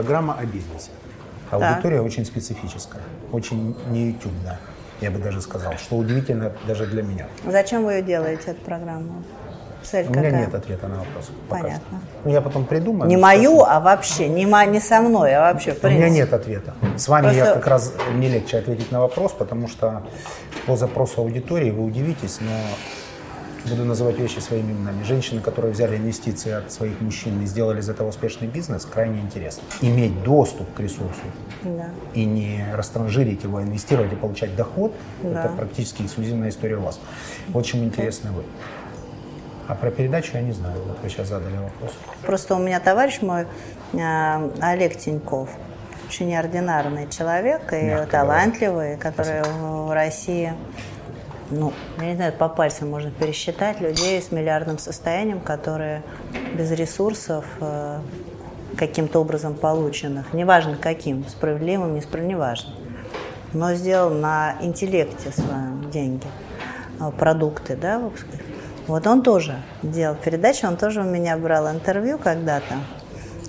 программа о бизнесе. Аудитория очень специфическая, очень не ютубная, я бы даже сказал, что удивительно даже для меня. Зачем вы ее делаете, эту программу? Цель У меня какая? нет ответа на вопрос. пока Понятно. что. Ну, я потом придумаю. Не мою, а вообще. Не, ма- не со мной, а вообще, У меня нет ответа. С вами я Просто- как раз мне легче ответить на вопрос, потому что по запросу аудитории вы удивитесь, но буду называть вещи своими именами. Женщины, которые взяли инвестиции от своих мужчин и сделали из этого успешный бизнес, крайне интересно. Иметь доступ к ресурсу Да. и не растранжирить его, а инвестировать и получать доход, Да. это практически эксклюзивная история у вас. Вот чем интересны вы. А про передачу я не знаю. Вот вы сейчас задали вопрос. Просто у меня товарищ мой, э, Олег Тиньков, очень неординарный человек и Мягко талантливый, который в России, ну, я не знаю, по пальцам можно пересчитать людей с миллиардным состоянием, которые без ресурсов э, каким-то образом полученных, неважно каким, справедливым, несправедливым, неважно, но сделал на интеллекте своем деньги, э, продукты, да, вот он тоже делал передачу, он тоже у меня брал интервью когда-то.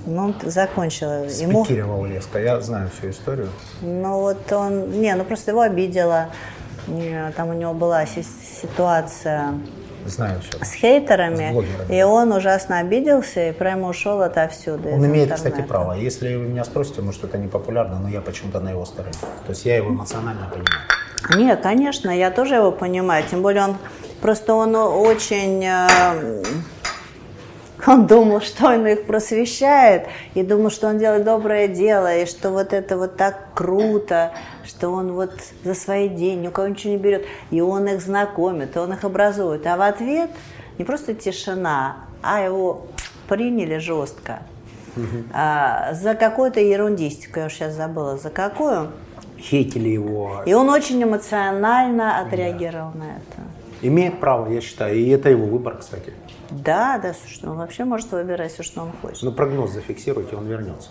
Но он закончил. Ему, Спикировал резко. Я знаю всю историю. ну вот он, не, ну просто его обидело. Э, Там у него была си- ситуация Знаю все. с хейтерами, С блогерами. и он ужасно обиделся и прямо ушел отовсюду. Он имеет, кстати, интернета. право. Если вы меня спросите, может, это не популярно, но я почему-то на его стороне. То есть я его эмоционально понимаю. Не, конечно, я тоже его понимаю. Тем более он просто он очень э, он думал, что он их просвещает, и думал, что он делает доброе дело, и что вот это вот так круто, что он вот за свои деньги, у кого ничего не берет, и он их знакомит, и он их образует. А в ответ не просто тишина, а его приняли жестко. А, за какую-то ерундистику, я уж сейчас забыла, за какую. Хейтили его. И он очень эмоционально отреагировал на это. Имеет право, я считаю. И это его выбор, кстати. Да, да, слушай, он вообще может выбирать все, что он хочет. Но прогноз зафиксируйте, он вернется.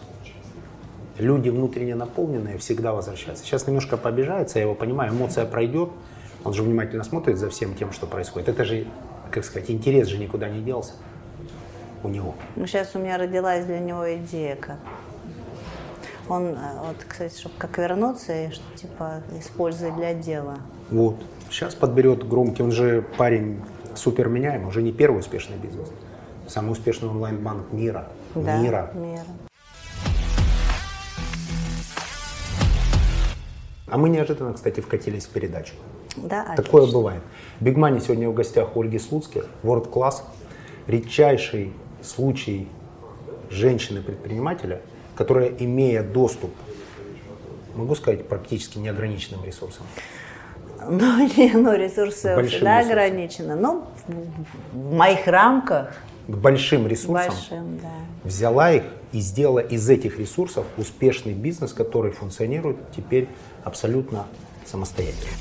Люди внутренне наполненные всегда возвращаются. Сейчас немножко побежается, я его понимаю, эмоция пройдет. Он же внимательно смотрит за всем тем, что происходит. Это же, как сказать, интерес же никуда не делся у него. Ну, сейчас у меня родилась для него идея, как он, э, вот, кстати, чтобы как вернуться и что, типа, использовать для дела. Вот. Сейчас подберет громкий, он же парень супер меняемый, уже не первый успешный бизнес. Самый успешный онлайн-банк мира. Да, Мира. мира. А мы неожиданно, кстати, вкатились в передачу. Да, Такое отлично. бывает. Биг Мани сегодня в гостях у Ольги Слуцких, World Class. Редчайший случай женщины-предпринимателя, которая, имея доступ, могу сказать, практически неограниченным ресурсом, Ну, не, ну, ресурсы Большим всегда ресурсом. ограничены. Ну, в, в моих рамках к большим ресурсам, большим, да. взяла их и сделала из этих ресурсов успешный бизнес, который функционирует теперь абсолютно самостоятельно.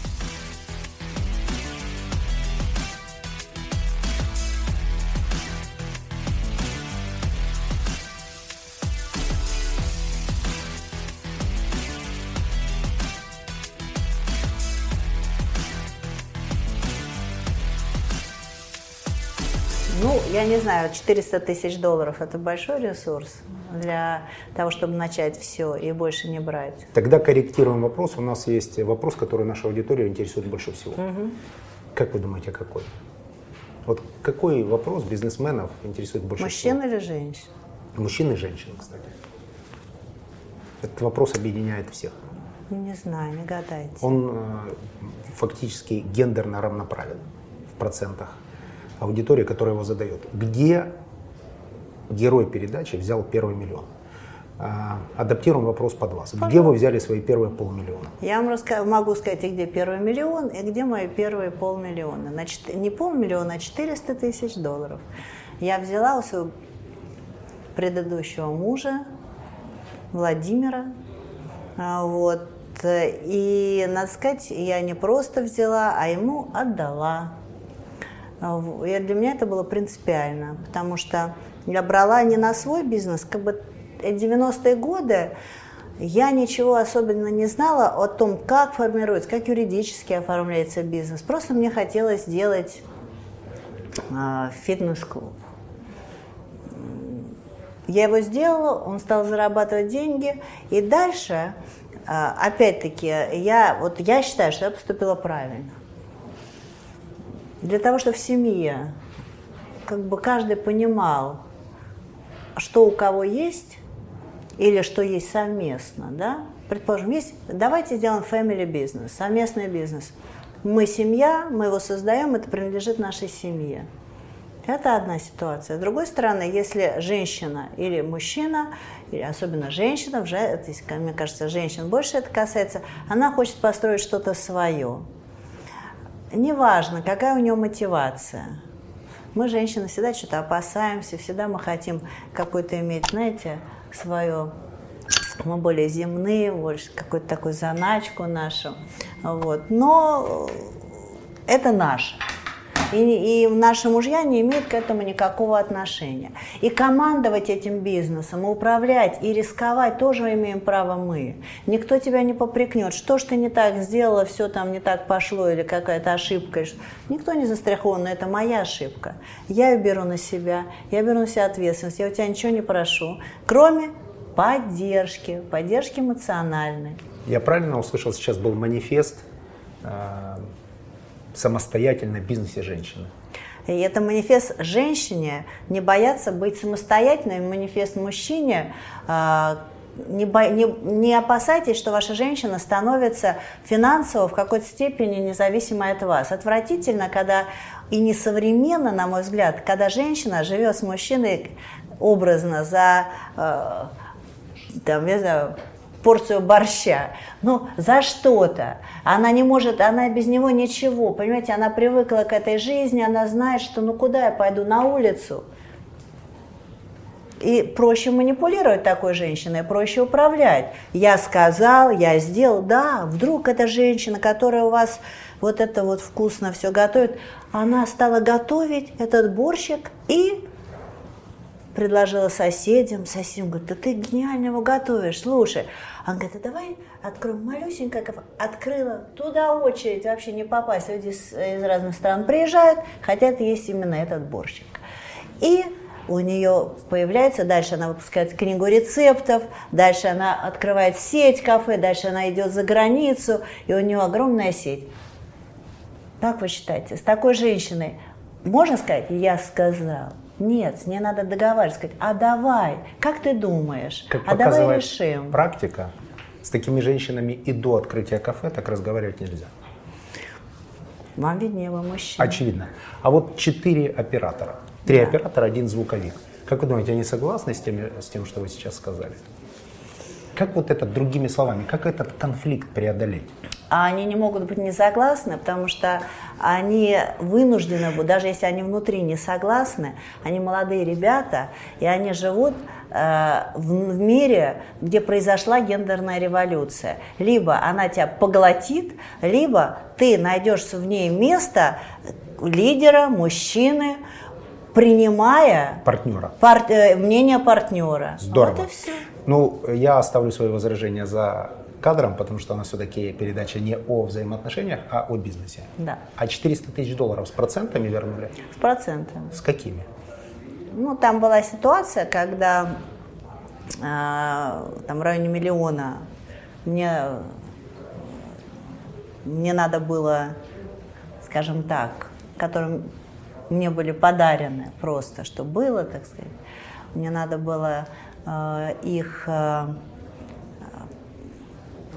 Я не знаю, 400 тысяч долларов – это большой ресурс для того, чтобы начать все и больше не брать. Тогда корректируем вопрос. У нас есть вопрос, который нашу аудиторию интересует больше всего. Как вы думаете, какой? Вот какой вопрос бизнесменов интересует больше Мужчин всего? или женщин? Мужчин и женщин, кстати. Этот вопрос объединяет всех. Не знаю, не гадайте. Он э, фактически гендерно равноправен в процентах аудитории, которая его задает. Где герой передачи взял первый миллион? А, адаптируем вопрос под вас. Где вы взяли свои первые полмиллиона? Я вам раска- могу сказать, и где первый миллион, и где мои первые полмиллиона. Значит, не полмиллиона, а 400 тысяч долларов. Я взяла у своего предыдущего мужа, Владимира, а, вот, э, и, надо сказать, я не просто взяла, а ему отдала. А, И для меня это было принципиально, потому что я брала не на свой бизнес, как бы э, 90-е годы я ничего особенно не знала о том, как формируется, как юридически оформляется бизнес. Просто мне хотелось сделать а, фитнес-клуб. Я его сделала, он стал зарабатывать деньги, и дальше, а, опять-таки, я, вот я считаю, что я поступила правильно. Для того, чтобы в семье как бы каждый понимал, что у кого есть, или что есть совместно, да, предположим, есть, давайте сделаем family бизнес, совместный бизнес. Мы семья, мы его создаем, это принадлежит нашей семье. Это одна ситуация. С другой стороны, если женщина или мужчина, или особенно женщина, мне кажется, женщин больше это касается, она хочет построить что-то свое. Неважно, какая у нее мотивация. Мы, женщины, всегда что-то опасаемся, всегда мы хотим какой-то иметь, знаете, свое мы более земные, больше какую-то такую заначку нашу. Вот. Но это наше. И, и наши мужья не имеют к этому никакого отношения. И командовать этим бизнесом, и управлять, и рисковать тоже имеем право мы. Никто тебя не попрекнет, что ж ты не так сделала, все там не так пошло, или какая-то ошибка. Никто не застрахован, но это моя ошибка. Я ее беру на себя, я беру на себя ответственность, я у тебя ничего не прошу, кроме поддержки, поддержки эмоциональной. Я правильно услышал, сейчас был манифест самостоятельной бизнесе женщины. И это манифест женщине не бояться быть самостоятельной, манифест мужчине э, не, бо, не, не опасайтесь, что ваша женщина становится финансово в какой-то степени независимой от вас. Отвратительно, когда и несовременно, на мой взгляд, когда женщина живет с мужчиной образно за, э, там, я знаю, порцию борща, ну, за что-то. Она не может, она без него ничего, понимаете, она привыкла к этой жизни, она знает, что ну куда я пойду, на улицу. И проще манипулировать такой женщиной, проще управлять. Я сказал, я сделал, да, вдруг эта женщина, которая у вас вот это вот вкусно все готовит, она стала готовить этот борщик и предложила соседям. Соседям говорит, да ты гениально его готовишь, слушай. Он говорит, а давай откроем малюсенькое кафе. Открыла, туда очередь, вообще не попасть. Люди из, из разных стран приезжают, хотят есть именно этот борщик. И у нее появляется, дальше она выпускает книгу рецептов, дальше она открывает сеть кафе, дальше она идет за границу, и у нее огромная сеть. Как вы считаете, с такой женщиной можно сказать, я сказал? Нет, мне надо договариваться, сказать, а давай, как ты думаешь, как а давай решим. практика, с такими женщинами и до открытия кафе так разговаривать нельзя. Вам виднее, вы мужчина. Очевидно. А вот четыре оператора. Три да. оператора, один звуковик. Как вы думаете, они согласны с, теми, с тем, что вы сейчас сказали? Как вот это, другими словами, как этот конфликт преодолеть? А они не могут быть не согласны, потому что они вынуждены, даже если они внутри не согласны, они молодые ребята, и они живут э, в, в мире, где произошла гендерная революция. Либо она тебя поглотит, либо ты найдешь в ней место лидера, мужчины, принимая партнера. Пар, э, мнение партнера. Здорово. Вот и все. Ну, я оставлю свои возражения за кадром, потому что у нас все-таки передача не о взаимоотношениях, а о бизнесе. Да. А 400 тысяч долларов с процентами вернули? С процентами. С какими? Ну, там была ситуация, когда э, там в районе миллиона мне, мне надо было, скажем так, которым мне были подарены просто, что было, так сказать. Мне надо было э, их э,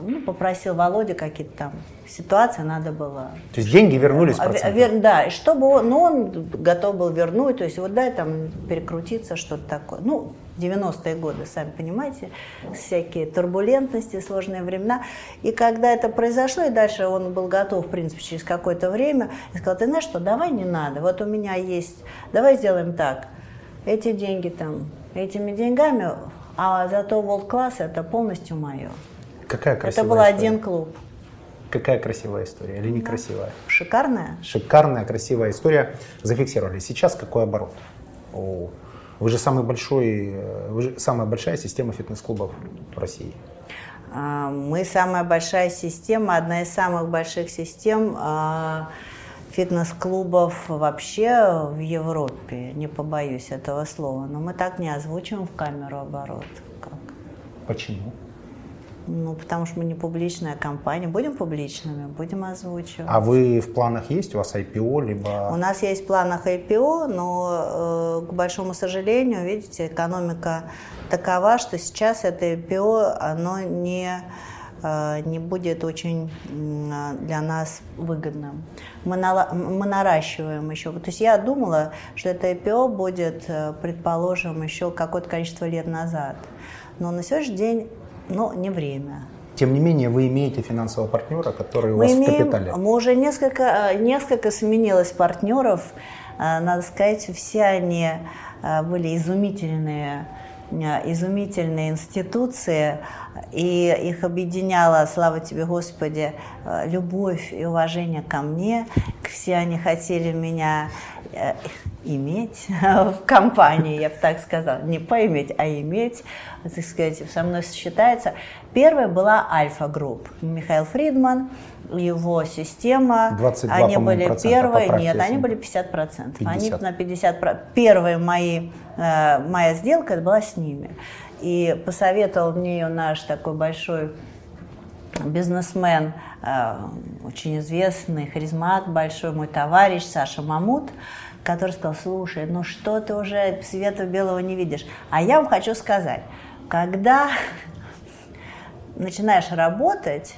ну, попросил Володя какие-то там ситуации, надо было... То есть деньги вернулись вер, Да, и чтобы он, ну, он готов был вернуть, то есть вот дай там перекрутиться, что-то такое. Ну, 90-е годы, сами понимаете, всякие турбулентности, сложные времена. И когда это произошло, и дальше он был готов, в принципе, через какое-то время, и сказал, ты знаешь что, давай не надо, вот у меня есть, давай сделаем так, эти деньги там, этими деньгами, а зато World Class это полностью мое. Какая красивая Это был история. один клуб. Какая красивая история или некрасивая? Шикарная. Шикарная, красивая история. Зафиксировали. Сейчас какой оборот? О, вы же самый большой, э, вы же самая большая система фитнес-клубов в России. А, мы самая большая система, одна из самых больших систем а, фитнес-клубов вообще в Европе, не побоюсь этого слова, но мы так не озвучим в камеру оборот. Как? Почему? Ну, потому что мы не публичная компания. Будем публичными, будем озвучивать. А вы в планах есть? У вас IPO, либо... У нас есть в планах IPO, но, э, к большому сожалению, видите, экономика такова, что сейчас это IPO, оно не э, не будет очень для нас выгодным. Мы, на, мы наращиваем еще. То есть я думала, что это IPO будет, э, предположим, еще какое-то количество лет назад. Но на сегодняшний день но не время. Тем не менее, вы имеете финансового партнера, который у мы вас имеем, в капитале. Мы уже несколько, э, несколько сменилось партнеров. Э, надо сказать, все они э, были изумительные, изумительные институции, и их объединяла, слава тебе, Господи, любовь и уважение ко мне. Все они хотели меня иметь в компании, я бы так сказала, не поиметь, а иметь, так сказать, со мной сочетается. Первая была Альфа-групп, Михаил Фридман, его система, 22, они были первые, нет, они были 50%, 50. они на 50%, первые мои, э, моя сделка была с ними. И посоветовал мне ее наш такой большой бизнесмен, э, очень известный, харизмат большой, мой товарищ Саша Мамут, который сказал, слушай, ну что ты уже света белого не видишь. А я вам хочу сказать, когда начинаешь работать,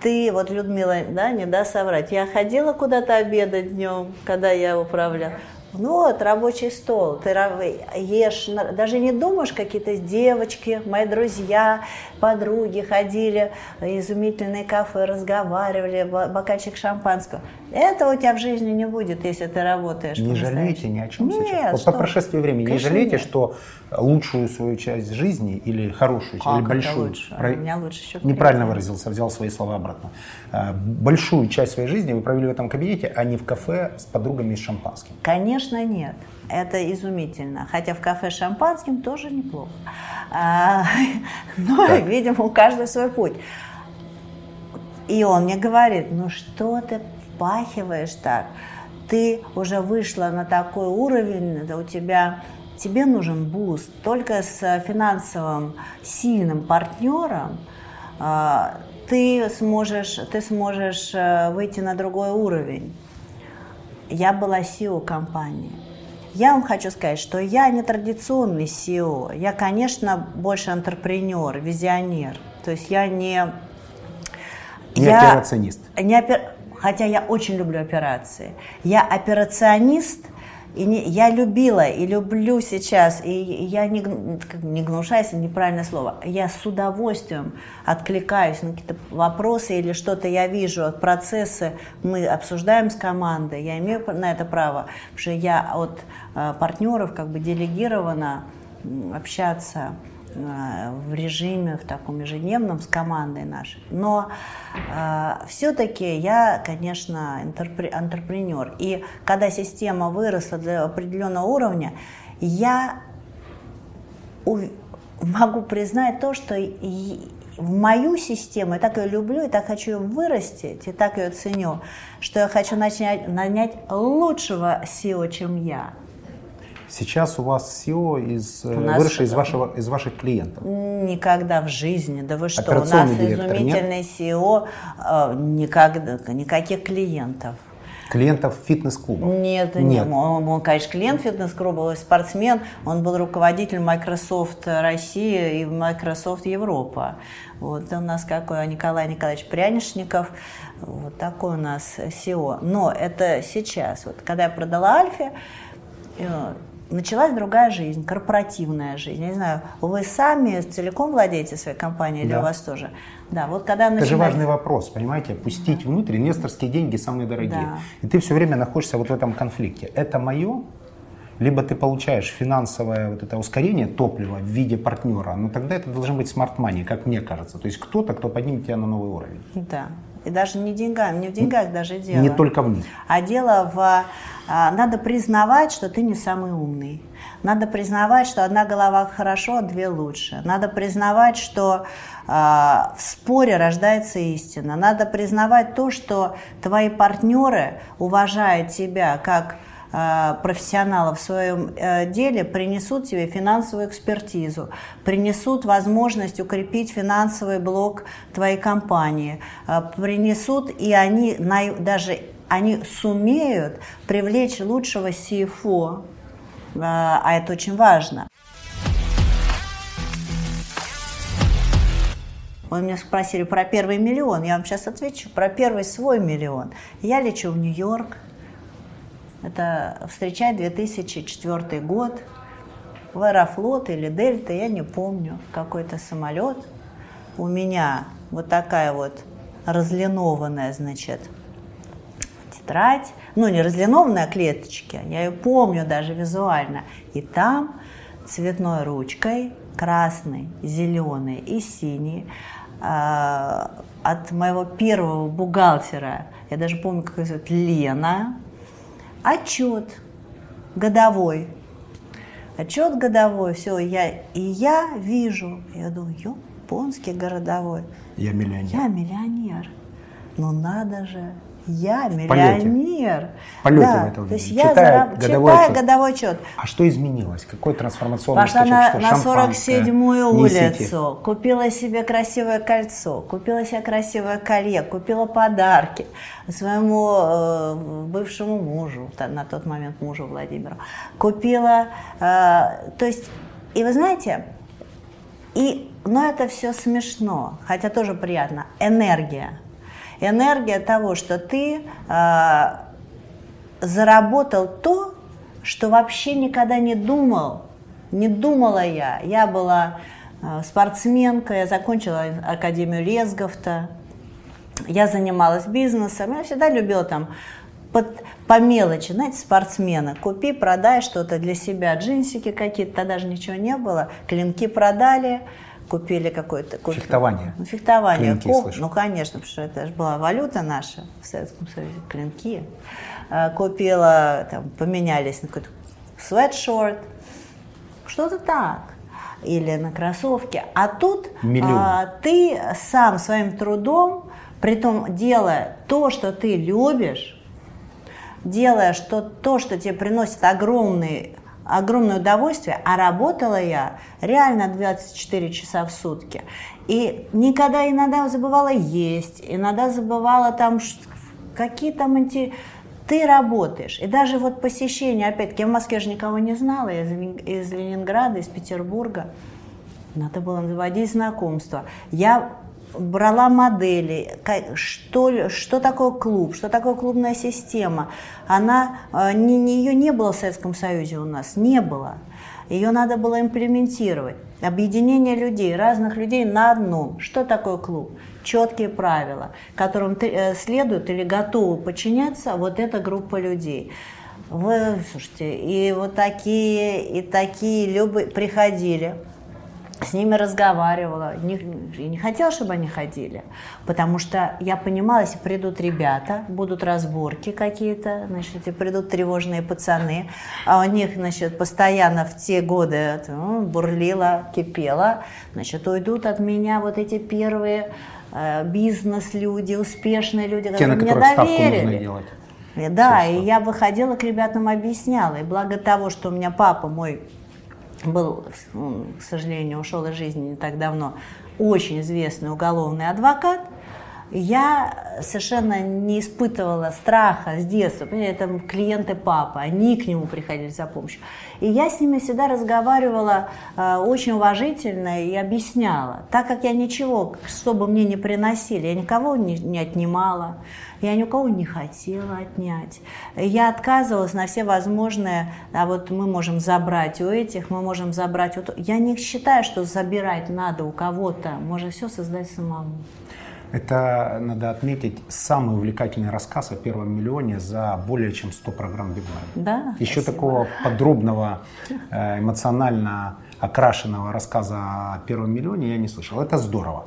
ты, вот Людмила, да, не даст соврать, я ходила куда-то обедать днем, когда я управляла, ну вот, рабочий стол, ты ешь, даже не думаешь, какие-то девочки, мои друзья, подруги ходили, изумительные кафе, разговаривали, бокальчик шампанского. Этого у тебя в жизни не будет, если ты работаешь. Не жалеете ни о чем нет, сейчас? Вот по прошествии времени Конечно, не жалеете, нет. что лучшую свою часть жизни или хорошую, как или большую, лучше? Про... У меня лучше еще неправильно выразился, взял свои слова обратно. А, большую часть своей жизни вы провели в этом кабинете, а не в кафе с подругами и шампанским. Конечно, нет. Это изумительно. Хотя в кафе с шампанским тоже неплохо. А, но, так. видимо, у каждого свой путь. И он мне говорит, ну что ты впахиваешь так, ты уже вышла на такой уровень, у тебя тебе нужен boost. Только с финансовым сильным партнером а, ты сможешь, ты сможешь э, выйти на другой уровень. Я была SEO компании. Я вам хочу сказать, что я не традиционный SEO. Я, конечно, больше антрепренер, визионер. То есть я не... Не я, операционист. Не опер хотя я очень люблю операции. Я операционист, и не, я любила и люблю сейчас, и я не, не гнушаюсь, неправильное слово, я с удовольствием откликаюсь на какие-то вопросы или что-то я вижу, процессы мы обсуждаем с командой, я имею на это право, потому что я от э, партнеров как бы делегирована общаться в режиме, в таком ежедневном с командой нашей. Но э, все-таки я, конечно, антрепренер. И когда система выросла до определенного уровня, я могу признать то, что в мою систему, я так ее люблю, и так хочу ее вырастить, и так ее ценю, что я хочу начать, нанять лучшего SEO, чем я. Сейчас у вас SEO из, э, нас... выросший из, вашего, из ваших клиентов? Никогда в жизни. Да вы что, у нас изумительный нет? SEO, э, никогда, никаких клиентов. Клиентов фитнес-клуба? Нет, нет. Он, он, конечно, клиент фитнес-клуба, спортсмен. Он был руководитель Microsoft России и Microsoft Европа. Вот у нас какой Николай Николаевич Прянишников. Вот такой у нас SEO. Но это сейчас. Вот, когда я продала Альфе, э, началась другая жизнь, корпоративная жизнь. Я не знаю, вы сами целиком владеете своей компанией или у вас тоже? Да, вот когда Это начинается... же важный вопрос, понимаете? Пустить да. внутрь инвесторские деньги самые дорогие. Да. И ты все время находишься вот в этом конфликте. Это мое либо ты получаешь финансовое вот это ускорение топлива в виде партнера, но тогда это должно быть смарт money, как мне кажется. То есть кто-то, кто поднимет тебя на новый уровень. Да. И даже не деньгами, не в деньгах даже дело. Не только в них. А дело в... А, надо признавать, что ты не самый умный. Надо признавать, что одна голова хорошо, а две лучше. Надо признавать, что э, в споре рождается истина. Надо признавать то, что твои партнеры уважают тебя как Э, профессионалов в своем э, деле принесут тебе финансовую экспертизу, принесут возможность укрепить финансовый блок твоей компании, э, принесут, и они даже они сумеют привлечь лучшего CFO, а это очень важно. Вы меня спросили про первый миллион, я вам сейчас отвечу про первый свой миллион. Я лечу в Нью-Йорк, это встречать 2004 год. В Аэрофлот или Дельта, я не помню, какой-то самолет. У меня вот такая вот разлинованная, значит, тетрадь. Ну, не разлинованная, а клеточки. Я ее помню даже визуально. И там цветной ручкой, красный, зеленый и синий, э, от моего первого бухгалтера, я даже помню, как ее зовут, Лена, отчет годовой. Отчет годовой, все, я, и я вижу, я думаю, японский городовой. Я миллионер. Я миллионер. Ну надо же, я миллионер. В полете да. вы это То есть я читая, зараб... годовой, читая отчет. годовой отчет. А что изменилось? Какой трансформационный Пошла скачок? на, что, на 47-ю улицу, купила себе красивое кольцо, купила себе красивое колье, купила подарки своему э, бывшему мужу, на тот момент мужу Владимиру. Купила, э, то есть, и вы знаете, и, но это все смешно, хотя тоже приятно, энергия энергия того, что ты э, заработал то, что вообще никогда не думал, не думала я. Я была э, спортсменка, я закончила Академию Лесговта, я занималась бизнесом, я всегда любила там под, по мелочи, знаете, спортсмена. Купи, продай что-то для себя, джинсики какие-то, тогда же ничего не было, клинки продали, купили какое-то... Фехтование. Ну, фехтование. Клинки, Коп, ну, конечно, потому что это же была валюта наша в Советском Союзе, клинки. А, купила, там, поменялись на какой-то свитшорт, что-то так. Или на кроссовки. А тут а, ты сам своим трудом, при том делая то, что ты любишь, делая что, то, что тебе приносит огромный огромное удовольствие, а работала я реально 24 часа в сутки. И никогда иногда забывала есть, иногда забывала там какие там инте... Ты работаешь. И даже вот посещение, опять-таки, я в Москве же никого не знала, из, из Ленинграда, из Петербурга. Надо было заводить знакомства. Я брала модели, что, что такое клуб, что такое клубная система. Она, не, не, ее не было в Советском Союзе у нас, не было. Ее надо было имплементировать. Объединение людей, разных людей на одном. Что такое клуб? Четкие правила, которым э, следуют или готовы подчиняться вот эта группа людей. Вы, слушайте, и вот такие, и такие любы приходили с ними разговаривала. Не, я не хотела, чтобы они ходили, потому что я понимала, если придут ребята, будут разборки какие-то, значит, придут тревожные пацаны, а у них, значит, постоянно в те годы ну, бурлило, кипело, значит, уйдут от меня вот эти первые э, бизнес-люди, успешные люди, те, которые мне доверили. Да, и я выходила к ребятам, объясняла. И благо того, что у меня папа мой был, к сожалению, ушел из жизни не так давно, очень известный уголовный адвокат, я совершенно не испытывала страха с детства. Это клиенты папы, они к нему приходили за помощью. И я с ними всегда разговаривала э, очень уважительно и объясняла. Так как я ничего, чтобы мне не приносили, я никого не, не отнимала, я ни у кого не хотела отнять. Я отказывалась на все возможные, а вот мы можем забрать у этих, мы можем забрать у... Я не считаю, что забирать надо у кого-то, можно все создать самому. Это, надо отметить, самый увлекательный рассказ о первом миллионе за более чем 100 программ Бигмани. Да, Еще спасибо. такого подробного, э, эмоционально окрашенного рассказа о первом миллионе я не слышал. Это здорово.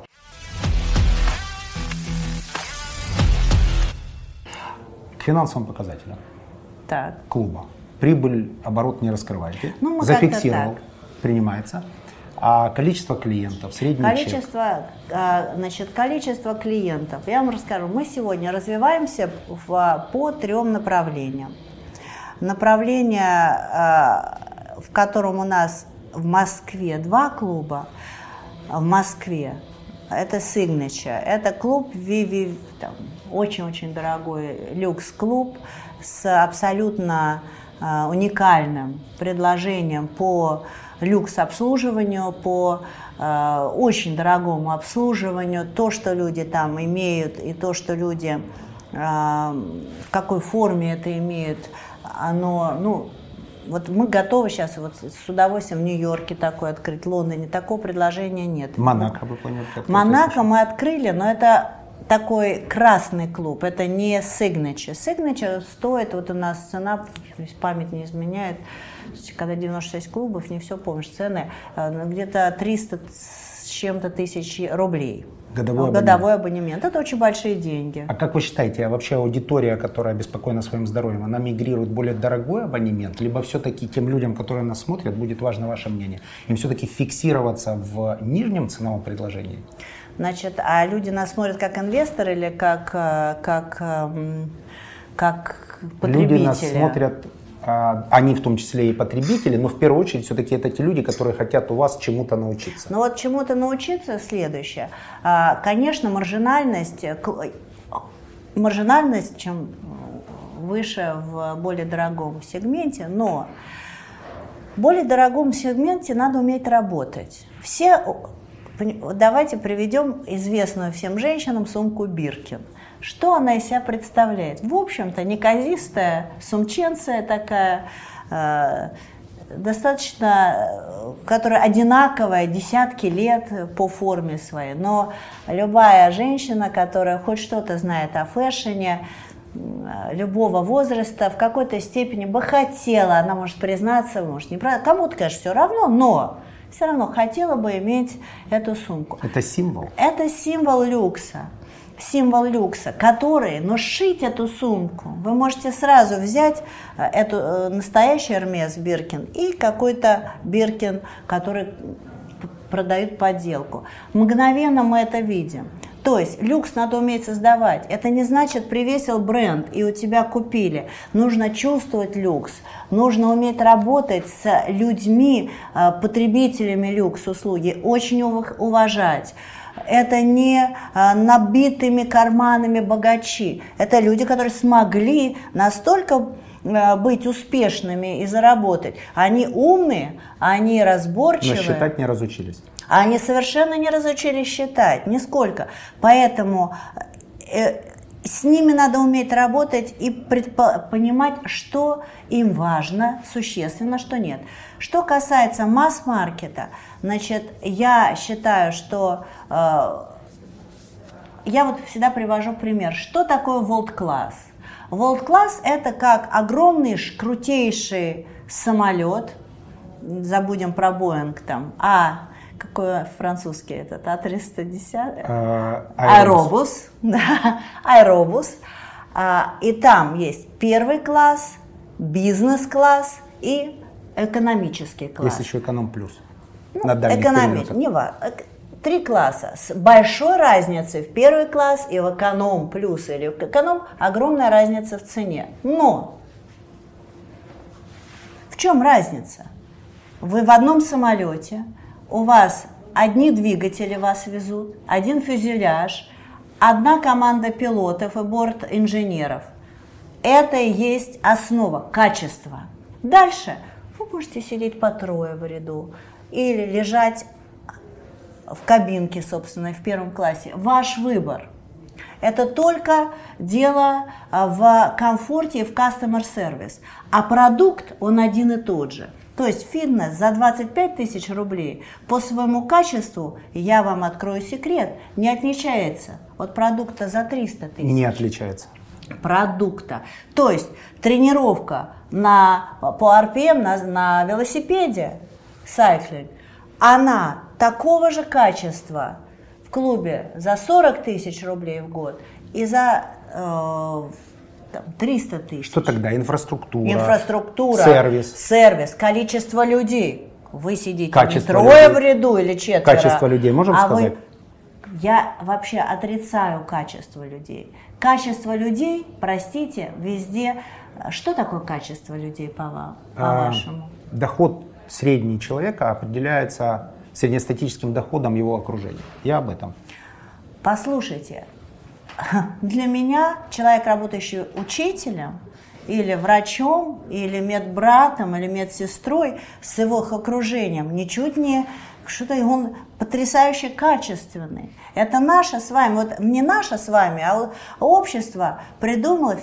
К финансовым показателям Так. клуба. Прибыль, оборот не раскрываете. Ну, мы Зафиксировал, как-то принимается. А количество клиентов, средний чек. Количество, а, значит, количество клиентов. Я вам расскажу. Мы сегодня развиваемся в, по трем направлениям. Направление, а, в котором у нас в Москве два клуба, в Москве, это Signature, это клуб Vivi, очень-очень дорогой люкс-клуб с абсолютно а, уникальным предложением по люкс-обслуживанию, по э, очень дорогому обслуживанию, то, что люди там имеют, и то, что люди э, в какой форме это имеют, оно, ну, вот мы готовы сейчас вот с удовольствием в Нью-Йорке такое открыть, в Лондоне такого предложения нет. Монако, вы поняли. Монако мы открыли, но это такой красный клуб, это не Signature. Signature стоит, вот у нас цена, память не изменяет, когда 96 клубов, не все помнишь, цены, э, где-то 300 с чем-то тысяч рублей. Годовой, Годовой абонемент. Это очень большие деньги. А как вы считаете, а вообще аудитория, которая обеспокоена своим здоровьем, она мигрирует более дорогой абонемент, либо все-таки тем людям, которые нас смотрят, будет важно ваше мнение, им все-таки фиксироваться в нижнем ценовом предложении? Значит, а люди нас смотрят как инвесторы или как, э, как, эм, как потребители? Люди нас смотрят, а, они в том числе и потребители, но в первую очередь все-таки это те люди, которые хотят у вас чему-то научиться. Ну вот чему-то научиться следующее. А, Конечно, маржинальность, э, маржинальность, чем выше в более дорогом сегменте, но в более дорогом сегменте надо уметь работать. Все, давайте приведем известную всем женщинам сумку Биркин. Что она из себя представляет? В общем-то, неказистая сумченция такая, э, достаточно, э, которая одинаковая десятки лет по форме своей. Но любая женщина, которая хоть что-то знает о фэшне, м, любого возраста, в какой-то степени бы хотела, она может признаться, может не прав- кому-то, конечно, все равно, но все равно хотела бы иметь эту сумку. Это символ. Это символ люкса. Символ люкса, который, но сшить эту сумку, вы можете сразу взять э, эту э, настоящий Hermes Биркин и какой-то Биркин, который продают подделку. Мгновенно мы это видим. То есть люкс надо уметь создавать. Это не значит привесил бренд и у тебя купили. Нужно чувствовать люкс. Нужно уметь работать с людьми, э, потребителями люкс-услуги, очень ув- уважать. Это не а, набитыми карманами богачи. Это люди, которые смогли настолько быть успешными и заработать. Они умные, они Но разборчивые. считать не разучились. Они совершенно не разучились считать, нисколько. Поэтому э, с ними надо уметь работать и предпо- понимать, что им важно, существенно, что нет. Что касается масс-маркета, значит, я считаю, что э, я вот всегда привожу пример. Что такое World Class? World Class это как огромный крутейший самолет, забудем про Боинг там, а какой французский этот, А310? Э, Аэробус, да, аэробус. А, и там есть первый класс, бизнес-класс и экономический класс. Есть еще эконом плюс. Ну, на экономи- не ва- эк- Три класса с большой разницей в первый класс и в эконом плюс или в эконом огромная разница в цене. Но в чем разница? Вы в одном самолете, у вас одни двигатели вас везут, один фюзеляж, одна команда пилотов и борт инженеров. Это и есть основа качества. Дальше вы можете сидеть по трое в ряду или лежать в кабинке, собственно, в первом классе. Ваш выбор. Это только дело а, в комфорте и в customer service. А продукт, он один и тот же. То есть фитнес за 25 тысяч рублей по своему качеству, я вам открою секрет, не отличается от продукта за 300 тысяч. Не отличается. Продукта. То есть тренировка на, по RPM на, на велосипеде, сайклинг, она такого же качества в клубе за 40 тысяч рублей в год и за э, там, 300 тысяч. Что тогда? Инфраструктура, Инфраструктура, сервис. сервис, количество людей. Вы сидите Качество не трое людей. в ряду или четверо. Качество людей можем а сказать? Вы... Я вообще отрицаю качество людей. Качество людей, простите, везде. Что такое качество людей по вам, А, по-вашему? Доход средний человека определяется среднестатическим доходом его окружения. Я об этом. Послушайте, для меня человек, работающий учителем, или врачом, или медбратом, или медсестрой с его окружением, ничуть не что-то он потрясающе качественный. Это наше с вами, вот не наше с вами, а общество придумало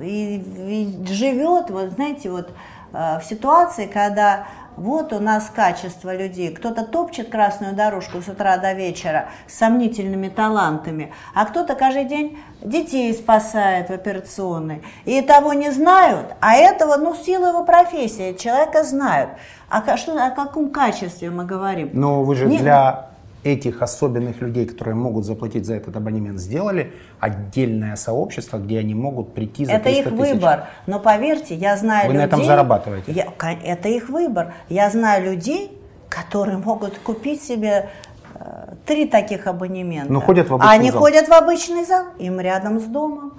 и, и живет, вот знаете, вот э, в ситуации, когда вот у нас качество людей. Кто-то топчет красную дорожку с утра до вечера с сомнительными талантами, а кто-то каждый день детей спасает в операционной. И того не знают, а этого, ну, силу его профессии человека знают. А что, о каком качестве мы говорим? Но вы же Не- для этих особенных людей, которые могут заплатить за этот абонемент, сделали отдельное сообщество, где они могут прийти за Это 300 их тысяч. выбор. Но поверьте, я знаю Вы на людей... этом зарабатываете? Я- это их выбор. Я знаю людей, которые могут купить себе э, три таких абонемента. Но ходят в обычный Они зал. ходят в обычный зал, им рядом с домом.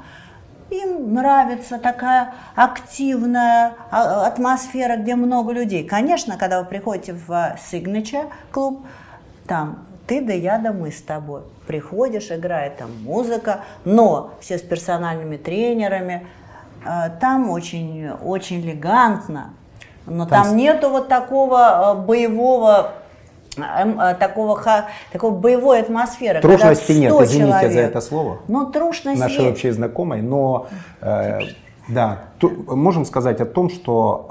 Им нравится такая активная а, атмосфера, где много людей. Конечно, когда вы приходите в а, Signature клуб, там ты да я да мы с тобой. Приходишь, играет там музыка, но все с персональными тренерами. Э, Там очень, очень элегантно, но Там там, нету вот такого э, боевого эм, э, такого, такой боевой атмосферы. Трушности нет, 100 извините за человек. это слово. Ну, трушность нашей есть. общей знакомой, но э, да, можем сказать о том, что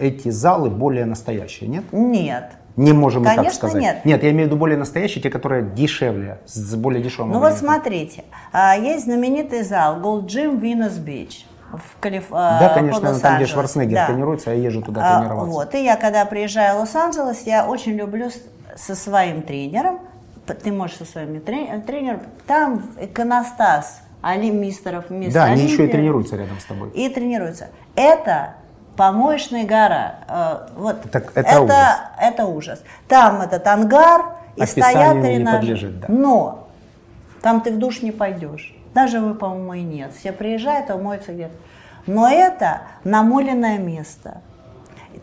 эти залы более настоящие, нет? Нет. Не можем мы так Конечно, сказать. нет. Нет, я имею в виду более настоящие, те, которые дешевле, с более дешевым. Ну вот смотрите, а, есть знаменитый зал Gold Gym Venus Beach в Калиф... Да, под конечно, там, где. Шварценеггер Да. тренируется, я езжу туда тренироваться. Вот, и я когда приезжаю в Лос-Анджелес, я очень люблю со своим тренером, ты можешь со своим трен- тренером, там иконостас Али Мистеров, мисс Да, они еще и Олимпия. тренируются рядом с тобой. И тренируются. Это помоечная гора. Э, Вот Так это ужас. это ужас. Там этот ангар и Описанию стоят тренажеры. да. Но там ты в душ не пойдешь. Даже вы, по-моему, и нет. Все приезжают, а моются где-то. Но это намоленное место.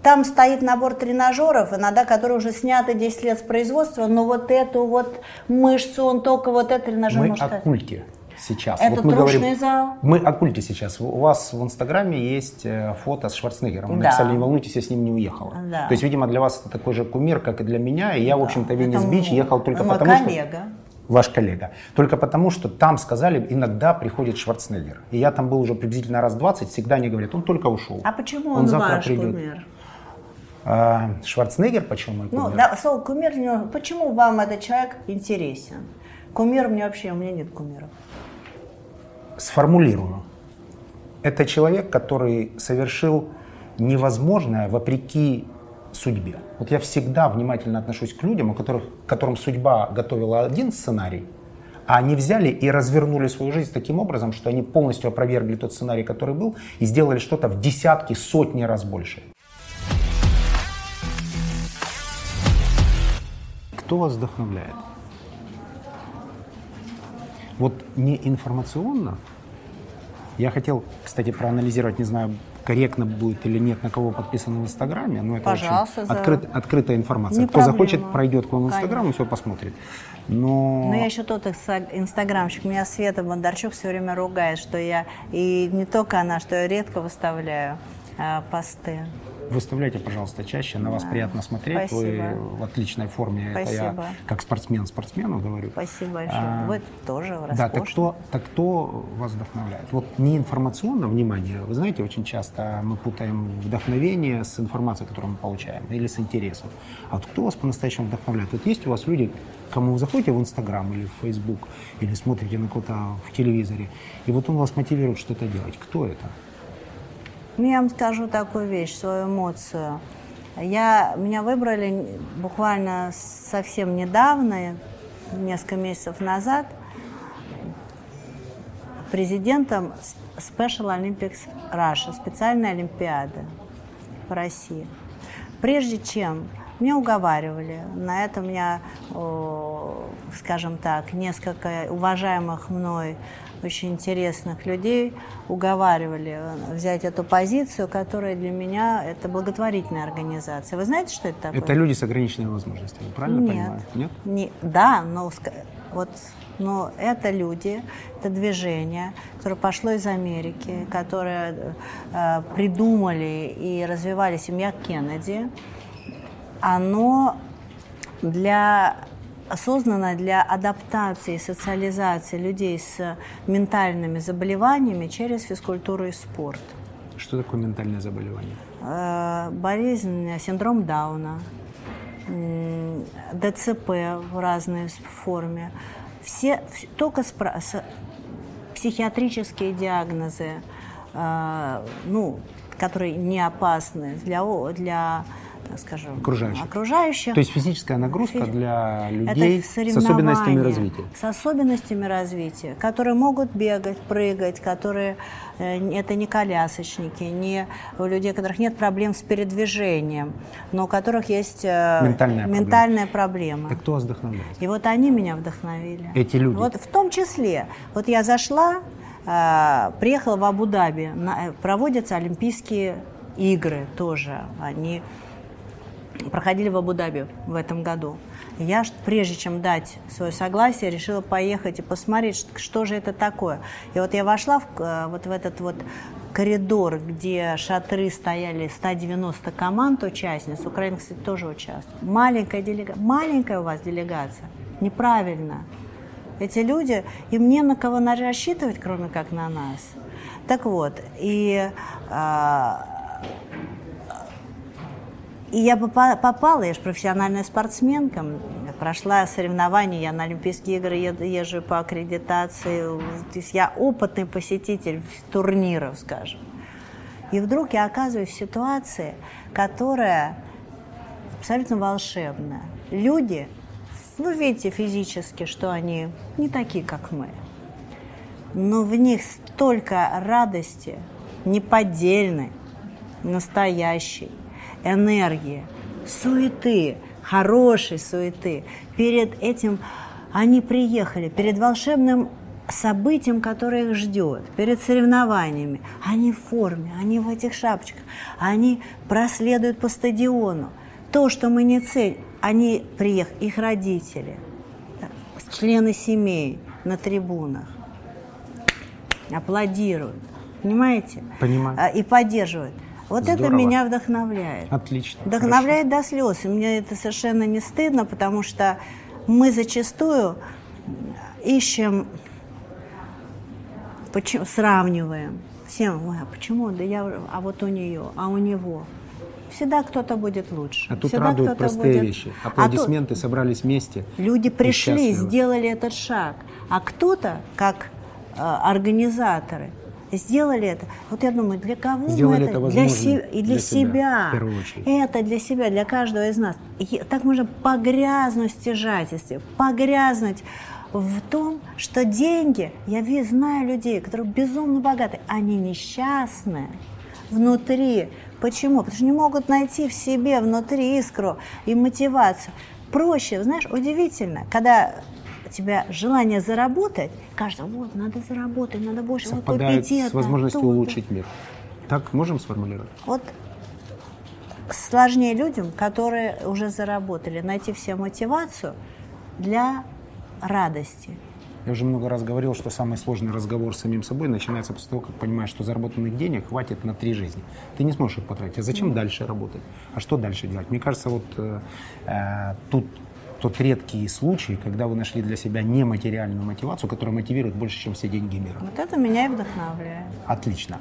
Там стоит набор тренажеров, иногда которые уже сняты 10 лет с производства, но вот эту вот мышцу, он только вот этот тренажер Мы может о культе сейчас. Это вот мы говорим, зал. Мы о культе сейчас. У вас в Инстаграме есть э, фото с Шварценеггером. Вы Да. написали, не волнуйтесь, я с ним не уехала. Да. То есть, видимо, для вас это такой же кумир, как и для меня. И я, в общем-то, в Венес Это Бич мой- ехал только мой потому, коллега. что... Ваш коллега. Только потому, что там сказали, иногда приходит Шварценеггер. И я там был уже приблизительно раз 20, всегда они говорят, он только ушел. А почему он, завтра ваш придет. кумир? А, Шварценеггер, почему мой Ну, кумир? да, слово кумир, не- почему вам этот человек интересен? Кумир мне вообще, у меня нет кумиров. Сформулирую. Это человек, который совершил невозможное вопреки судьбе. Вот я всегда внимательно отношусь к людям, у которых, которым судьба готовила один сценарий, а они взяли и развернули свою жизнь таким образом, что они полностью опровергли тот сценарий, который был, и сделали что-то в десятки, сотни раз больше. Кто вас вдохновляет? Вот не информационно. Я хотел, кстати, проанализировать, не знаю, корректно будет или нет, на кого подписано в Инстаграме, но это Пожалуйста, очень за- открыт- открытая информация. Не Кто захочет, проблема. пройдет к вам в Инстаграм и все посмотрит. Но, Ну, я еще тот инста- инстаграмщик. Меня Света Бондарчук все время ругает, что я, и не только она, что я редко выставляю а, посты. Выставляйте, пожалуйста, чаще. На вас Да. приятно смотреть. Спасибо. Вы в отличной форме. Это я Спасибо. как спортсмен спортсмену говорю. Спасибо большое. А, Вы тоже Да, так кто, так кто вас вдохновляет? Вот не информационно, внимание, вы знаете, очень часто мы путаем вдохновение с информацией, которую мы получаем, или с интересом. А вот кто вас по-настоящему вдохновляет? Вот есть у вас люди, кому вы заходите в Инстаграм или в Фейсбук, или смотрите на кого-то в телевизоре, и вот он вас мотивирует что-то делать. Кто это? Ну, я вам скажу такую вещь, свою эмоцию. Я, меня выбрали буквально совсем недавно, несколько месяцев назад, президентом Special Olympics Russia, специальной Олимпиады по России. Прежде чем меня уговаривали, на это меня, о, скажем так, несколько уважаемых мной очень интересных людей уговаривали взять эту позицию, которая для меня это благотворительная организация. Вы знаете, что это такое? Это люди с ограниченными возможностями, правильно Нет. понимаю? Нет? Не, да, но вот, но это люди, это движение, которое пошло из Америки, которое э, придумали и развивали семья Кеннеди. Оно для создано для адаптации и социализации людей с ментальными заболеваниями через физкультуру и спорт. Что такое ментальное заболевание? Э, болезнь, синдром Дауна, ДЦП в разной форме. Все, вс- только спра- с- психиатрические диагнозы, э, ну, которые не опасны для, для скажем, Окружающих. окружающих. То есть физическая нагрузка Фи- для людей с особенностями развития. С особенностями развития, которые могут бегать, прыгать, которые э, это не колясочники, не у людей, у которых нет проблем с передвижением, но у которых есть э, Ментальная проблема. ментальная проблема. Так кто вас вдохновляет? И вот они меня вдохновили. Эти люди? Вот в том числе. Вот я зашла, э, приехала в Абу-Даби, проводятся Олимпийские игры тоже. Они проходили в Абу-Даби в этом году. Я, прежде чем дать свое согласие, решила поехать и посмотреть, что же это такое. И вот я вошла в, э, вот в этот вот коридор, где шатры стояли 190 команд участниц. Украина, кстати, тоже участвует. Маленькая делегация. Маленькая у вас делегация. Неправильно. Эти люди, им не на кого рассчитывать, кроме как на нас. Так вот, и а, и я попа- попала, я же профессиональная спортсменка, прошла соревнования, я на Олимпийские игры езжу по аккредитации, то есть я опытный посетитель турниров, скажем. И вдруг я оказываюсь в ситуации, которая абсолютно волшебная. Люди, вы видите физически, что они не такие, как мы, но в них столько радости, неподдельной, настоящей, энергии, суеты, хорошей суеты. Перед этим они приехали, перед волшебным событием, которое их ждет, перед соревнованиями. Они в форме, они в этих шапочках, они проследуют по стадиону. То, что мы не цель, они приехали, их родители, члены семей на трибунах аплодируют, понимаете? Понимаю. А, И поддерживают. Вот это Здорово. меня вдохновляет. Отлично. Вдохновляет до слез. И мне это совершенно не стыдно, потому что мы зачастую ищем, почему, сравниваем. Всем, ой, а почему? Да я, а вот у нее, а у него. Всегда кто-то будет лучше. А тут Всегда радуют простые будет- вещи. А тут- Аплодисменты, собрались вместе. Люди пришли, сделали этот шаг, а кто-то, как э, организаторы, сделали это. Вот я думаю, для кого мы Сделали это? это для се- и для, для себя, себя. в первую очередь. Это для себя, для каждого из нас. И так можно погрязнуть в стяжательстве, погрязнуть в том, что деньги, я знаю людей, которые безумно богаты, они несчастны внутри. Почему? Потому что не могут найти в себе внутри искру и мотивацию. Проще, знаешь, удивительно, когда у тебя желание заработать, кажется, вот, надо заработать, надо больше вот купить это, с возможностью то-то. улучшить мир. Так можем сформулировать? Вот сложнее людям, которые уже заработали, найти все мотивацию для радости. Я уже много раз говорил, что самый сложный разговор с самим собой начинается после того, как понимаешь, что заработанных денег хватит на три жизни. Ты не сможешь их потратить. А зачем дальше работать? А что дальше делать? Мне кажется, вот э, э, тут тот редкий случай, когда вы нашли для себя нематериальную мотивацию, которая мотивирует больше, чем все деньги мира. Вот это меня и вдохновляет. Отлично.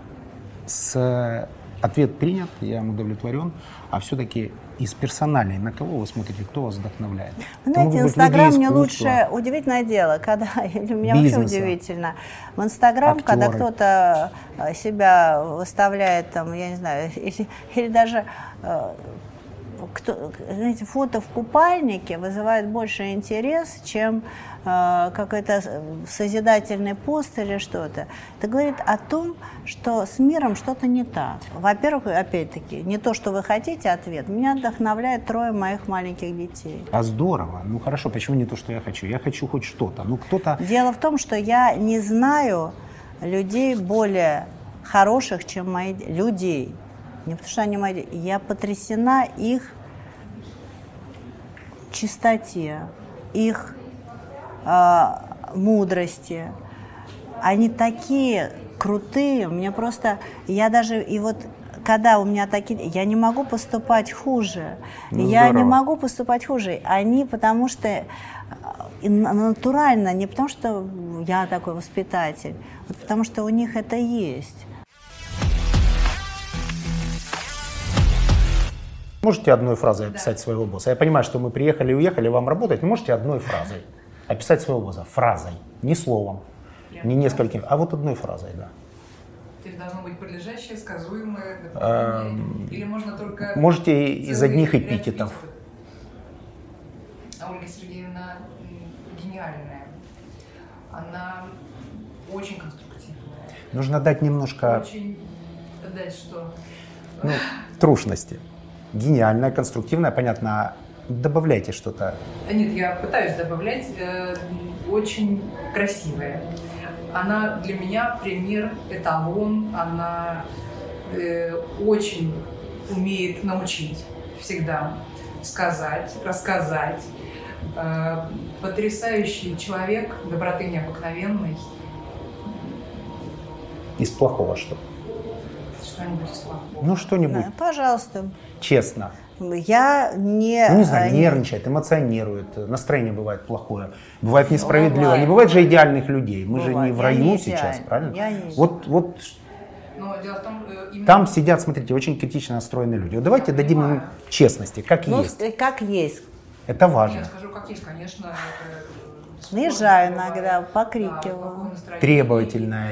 С ответ принят, я им удовлетворен. А все-таки из персональной, на кого вы смотрите, кто вас вдохновляет? Вы знаете, Инстаграм мне лучше, удивительное дело, когда, для меня Бизнеса. вообще удивительно, в Инстаграм, когда кто-то э, себя выставляет, там, я не знаю, или, или даже э, кто, знаете, фото в купальнике вызывает больше интерес, чем э, какой-то созидательный пост или что-то. Это говорит о том, что с миром что-то не так. Во-первых, опять-таки, не то, что вы хотите, ответ. Меня вдохновляет трое моих маленьких детей. А здорово. Ну хорошо, почему не то, что я хочу? Я хочу хоть что-то. Ну кто-то... Дело в том, что я не знаю людей более хороших, чем мои людей. Не потому что они мои. Я потрясена их чистоте, их а, мудрости. Они такие крутые. Мне просто... Я даже... И вот когда у меня такие... Я не могу поступать хуже. Ну, я не могу поступать хуже. Они потому что... э, натурально, не потому что я такой воспитатель, вот потому что у них это есть. Можете одной фразой описать своего босса? Я понимаю, что мы приехали и уехали вам работать, но можете одной фразой описать своего босса? Фразой, не словом, не несколькими, а вот одной фразой, да. То есть должно быть подлежащее, сказуемое, Эм, или можно только... Можете из одних эпитетов. А Ольга Сергеевна гениальная. Она очень конструктивная. Нужно дать немножко Очень... Дать что? ну, трушности. Гениальная, конструктивная, понятно. Добавляйте что-то. А Нет, я пытаюсь добавлять. э, очень красивая. Она для меня пример, эталон. Она э, очень умеет научить всегда сказать, рассказать. Э, потрясающий человек, доброты необыкновенной. Из плохого что? Что-нибудь из плохого. Ну, что-нибудь Да, пожалуйста. Честно. Я не... Ну, не знаю, э, нервничает, эмоционирует, настроение бывает плохое, бывает несправедливо. бывает. Не бывает же идеальных людей. Мы же не Бывает. в раю не сейчас, правильно? Я не вот, вот Но дело в том, э, именно... там сидят, смотрите, очень критично настроенные люди. Вот давайте Я дадим им понимаю. честности, как Ну, есть. с- как есть. Это важно. Я скажу, как есть, конечно. это, Наезжаю иногда, покрикиваю.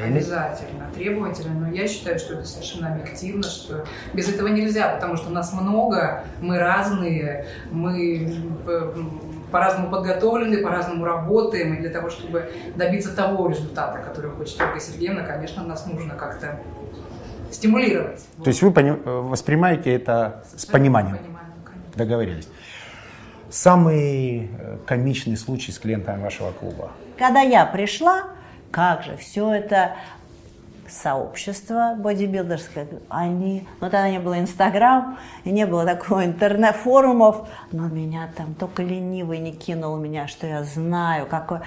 Да, или- Обязательно, требовательно. Но я считаю, что это совершенно объективно, что без этого нельзя, потому что нас много, мы разные, мы э, по-разному подготовлены, по-разному работаем, и для того, чтобы добиться того результата, который хочет Ольга Сергеевна, конечно, нас нужно как-то стимулировать. То есть вы э, воспринимаете это с пониманием. Пониманием, конечно. Договорились. Самый э, комичный случай с клиентами вашего клуба. Когда я пришла, как же, все это сообщество бодибилдерское, они, ну тогда не было Инстаграм, и не было такого интернет-форумов, но меня там только ленивый не кинул меня, что я знаю, какой,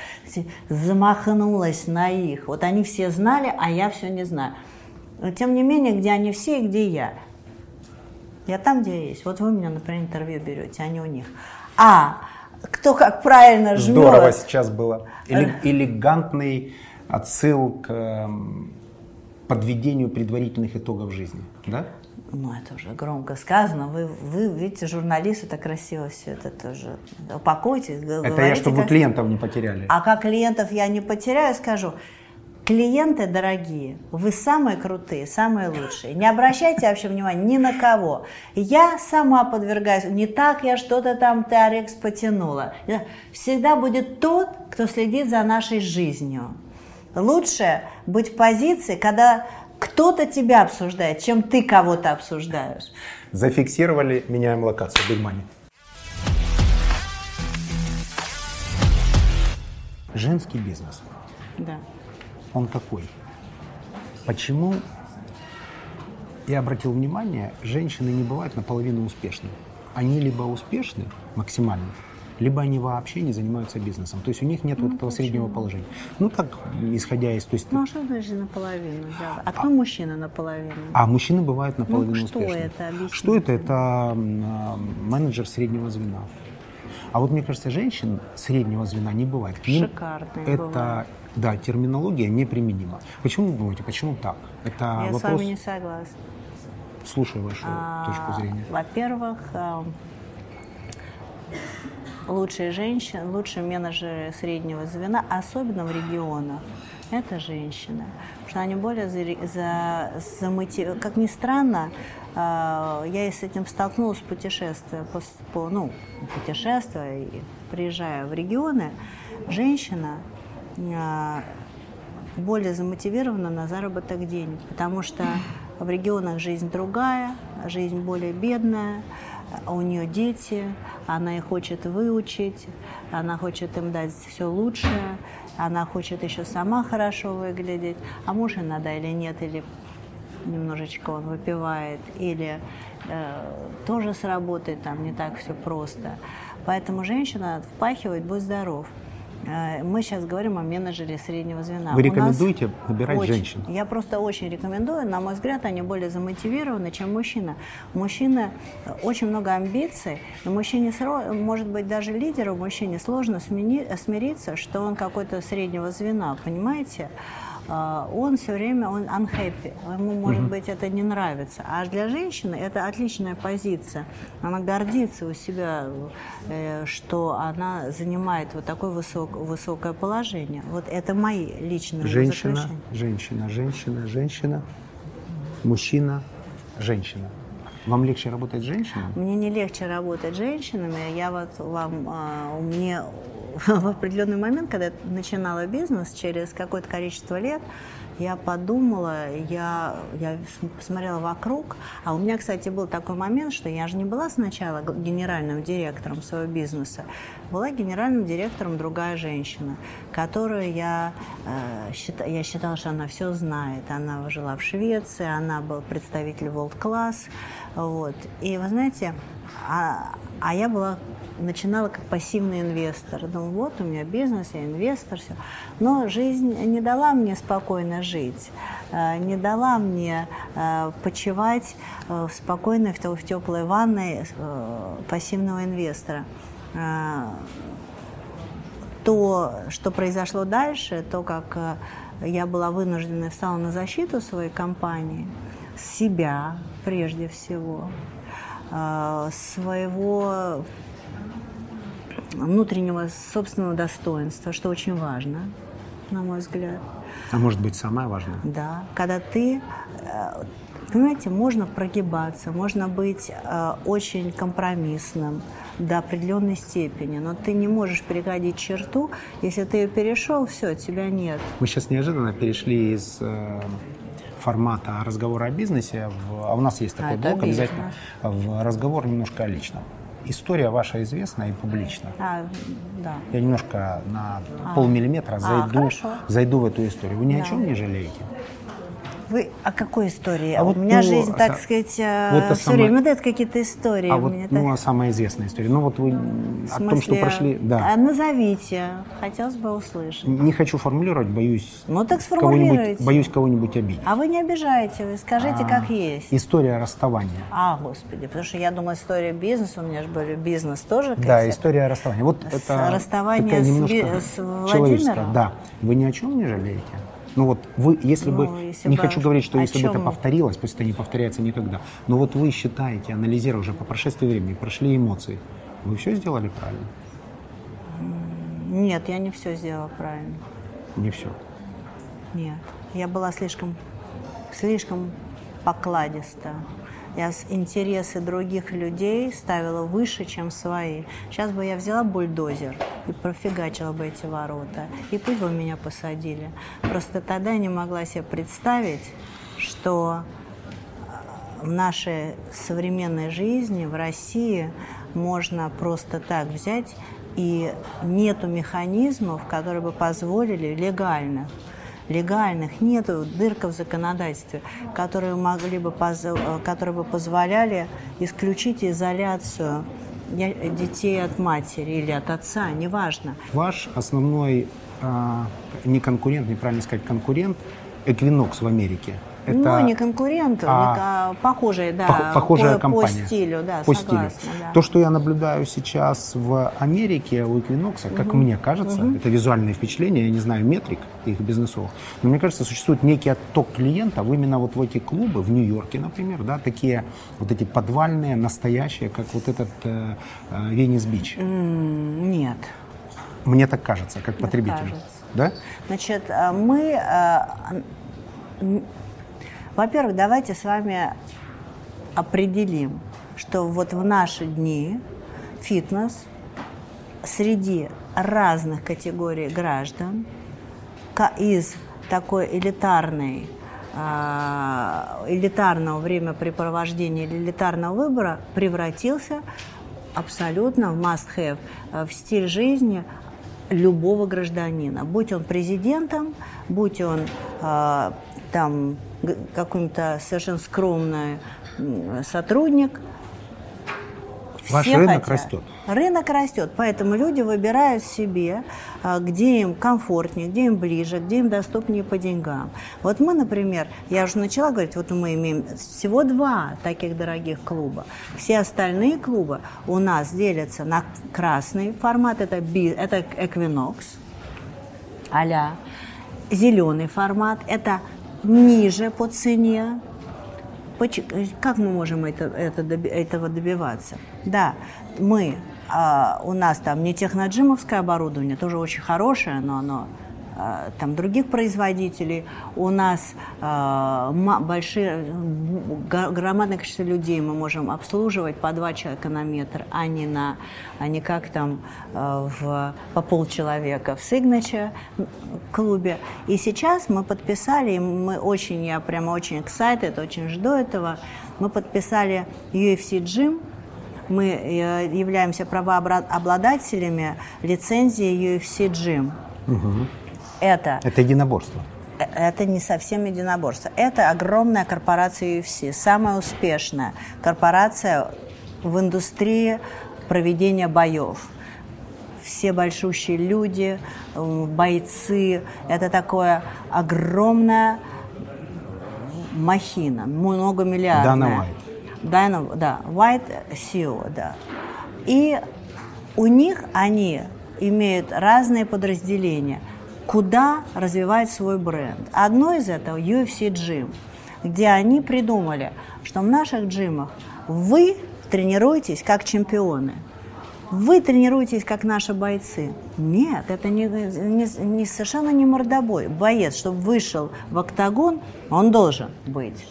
замахнулась на их. Вот они все знали, а я все не знаю. Но тем не менее, где они все и где я. Я там, где я есть. Вот вы меня, например, интервью берете, а не у них. А кто как правильно жмет. Здорово сейчас было. Эле- элегантный отсыл к эм, подведению предварительных итогов жизни. Да? Ну, это уже громко сказано. Вы, вы видите, журналисты так красиво все это тоже. Упакуйтесь, г- Это я, говорите, чтобы вы как- клиентов не потеряли. А как клиентов я не потеряю, скажу. Клиенты дорогие, вы самые крутые, самые лучшие. Не обращайте вообще внимания ни на кого. Я сама подвергаюсь, не так я что-то там Тарекс потянула. Всегда будет тот, кто следит за нашей жизнью. Лучше быть в позиции, когда кто-то тебя обсуждает, чем ты кого-то обсуждаешь. Зафиксировали, меняем локацию. Big Money. Женский бизнес. Да. Он какой? Почему я обратил внимание, женщины не бывают наполовину успешны. Они либо успешны максимально, либо они вообще не занимаются бизнесом. То есть у них нет вот этого среднего положения. Ну так, исходя из... То есть, Ну, а что значит наполовину? Да. А кто мужчина наполовину? а мужчины бывают наполовину Ну, что успешны. это? Объясните. Что это? Это а, менеджер среднего звена. А вот мне кажется, женщин среднего звена не бывает. К ним Шикарные Это, бывают. да, терминология неприменима. Почему вы думаете, почему так? Это Я с вопрос... вами не согласна. Слушаю вашу А, точку зрения. Во-первых, лучшие женщины, лучшие менеджеры среднего звена, особенно в регионах, это женщины. Потому что они более заре- за, замоти- Как ни странно, а, я и с этим столкнулась путешествуя, по, по, ну, путешествуя и приезжая в регионы, женщина а, более замотивирована на заработок денег, потому что в регионах жизнь другая, жизнь более бедная, у нее дети, она их хочет выучить, она хочет им дать все лучшее, она хочет еще сама хорошо выглядеть, а муж иногда или нет, или немножечко он выпивает, или э, тоже сработает там не так все просто. Поэтому женщина впахивает, будь здоров. Э, Мы сейчас говорим о менеджере среднего звена. Вы нас рекомендуете набирать очень- женщин? Я просто очень рекомендую. На мой взгляд, они более замотивированы, чем мужчина. У мужчины э, очень много амбиций, и мужчине, может быть, даже лидеру мужчине сложно смириться, что он какой-то среднего звена, понимаете? А, Он все время, он unhappy, ему, может быть, это не нравится. А для женщины это отличная позиция. Она гордится у себя, э, что она занимает вот такое высок- высокое положение. Вот это мои личные Женщина, заключения. женщина, женщина, женщина, мужчина, женщина. Вам легче работать с женщиной? Мне не легче работать с женщинами. Я вот вам, а, меня в определенный момент, когда я начинала бизнес, через какое-то количество лет, я подумала, я, я см- посмотрела вокруг, а у меня, кстати, был такой момент, что я же не была сначала генеральным директором своего бизнеса, была генеральным директором другая женщина, которую я, э, счита- я считала, что она все знает. Она жила в Швеции, она был представитель World Class, вот. И вы знаете, а, а я была начинала как пассивный инвестор. Думаю, вот у меня бизнес, я инвестор, все. Но жизнь не дала мне спокойно жить, э, не дала мне э, почивать э, спокойно в, те- в теплой ванной пассивного инвестора. То, что произошло дальше, то, как я была вынуждена встала на защиту своей компании, себя прежде всего, своего внутреннего собственного достоинства, что очень важно, на мой взгляд. А может быть, самое важное? Да, когда ты, э, понимаете, можно прогибаться, можно быть э, очень компромиссным до определенной степени, но ты не можешь переходить черту, если ты ее перешел, все, тебя нет. Мы сейчас неожиданно перешли из э, формата разговора о бизнесе, в- а у нас есть такой это блок обязательно, в разговор немножко о личном. История ваша известна и публична. А, да. Я немножко на полмиллиметра зайду, хорошо. зайду в эту историю. Вы ни о Да. чем не жалеете? Вы о какой истории? А у вот, меня ну, жизнь, так сказать, вот та все самая- время дает какие-то истории. А у вот меня ну, так- а самая известная история. Ну вот вы В о том, что смысле, прошли. Да. а, назовите, хотелось бы услышать. Не хочу формулировать, боюсь Ну так сформулируйте. боюсь кого-нибудь обидеть. А вы не обижаете, вы скажите, А, как есть. История расставания. А, господи, потому что я думала, история бизнеса, у меня же были бизнес тоже. Да, история расставания. Вот С- это расставание такая с немножко с. Владимиром? Да. Вы ни о чем не жалеете? Ну вот вы, если Ну, бы, если не бы- хочу говорить, что если бы это чем? повторилось, пусть это не повторяется никогда, но вот вы считаете, анализируя уже по прошествии времени, прошли эмоции, вы все сделали правильно? Нет, я не все сделала правильно. Не все. Нет, я была слишком, слишком покладиста. Я интересы других людей ставила выше, чем свои. Сейчас бы я взяла бульдозер и профигачила бы эти ворота. И пусть бы меня посадили. Просто тогда я не могла себе представить, что в нашей современной жизни в России можно просто так взять и нету механизмов, которые бы позволили легально легальных нету дырка в законодательстве, которые могли бы э, которые бы позволяли исключить изоляцию детей от матери или от отца, неважно. Ваш основной а, не конкурент, неправильно сказать конкурент, Equinox в Америке – это, ну, не конкурент, а, похожая, да, похожая по, компания. По стилю, да, по согласна, стилю. Да. То, что я наблюдаю сейчас в Америке у Equinox, как угу. мне кажется, угу. это визуальное впечатление, я не знаю метрик их бизнесовых, но мне кажется, существует некий отток клиентов именно вот в эти клубы, в Нью-Йорке, например, да, такие вот эти подвальные, настоящие, как вот этот э, э, Венес-Бич. Нет. Мне так кажется, как потребитель. Да? Значит, э, мы э, во-первых, давайте с вами определим, что вот в наши дни фитнес среди разных категорий граждан из такой элитарной а, элитарного времяпрепровождения или элитарного выбора превратился абсолютно в must-have, э, в стиль жизни любого гражданина. Будь он президентом, будь он э, там какой-то совершенно скромный сотрудник. Ваш Все рынок хотят. растет. Рынок растет, поэтому люди выбирают себе, а, где им комфортнее, где им ближе, где им доступнее по деньгам. Вот мы, например, я уже начала говорить, вот мы имеем всего два таких дорогих клуба. Все остальные клубы у нас делятся на красный формат, это, это Equinox, а зеленый формат, это ниже по цене. Как мы можем это, это, этого добиваться? Да, мы, а, у нас там не техноджимовское оборудование, тоже очень хорошее, но оно там других производителей. У нас э, большие, громадное количество людей мы можем обслуживать по два человека на метр, а не, на, а не как там э, в, по полчеловека в Signature клубе. И сейчас мы подписали, и мы очень, я прямо очень excited, очень жду этого, мы подписали UFC Gym, мы являемся правообладателями лицензии UFC Gym. Угу это... Это единоборство. Э, это не совсем единоборство. Это огромная корпорация UFC, самая успешная корпорация в индустрии проведения боев. Все большущие люди, бойцы. Это такое огромная махина, многомиллиардная. Дана Уайт. Дана, да, White CEO, да. И у них они имеют разные подразделения – куда развивать свой бренд. Одно из этого UFC Gym, где они придумали, что в наших джимах вы тренируетесь как чемпионы. Вы тренируетесь как наши бойцы. Нет, это не, не, не совершенно не мордобой. Боец, чтобы вышел в октагон, он должен быть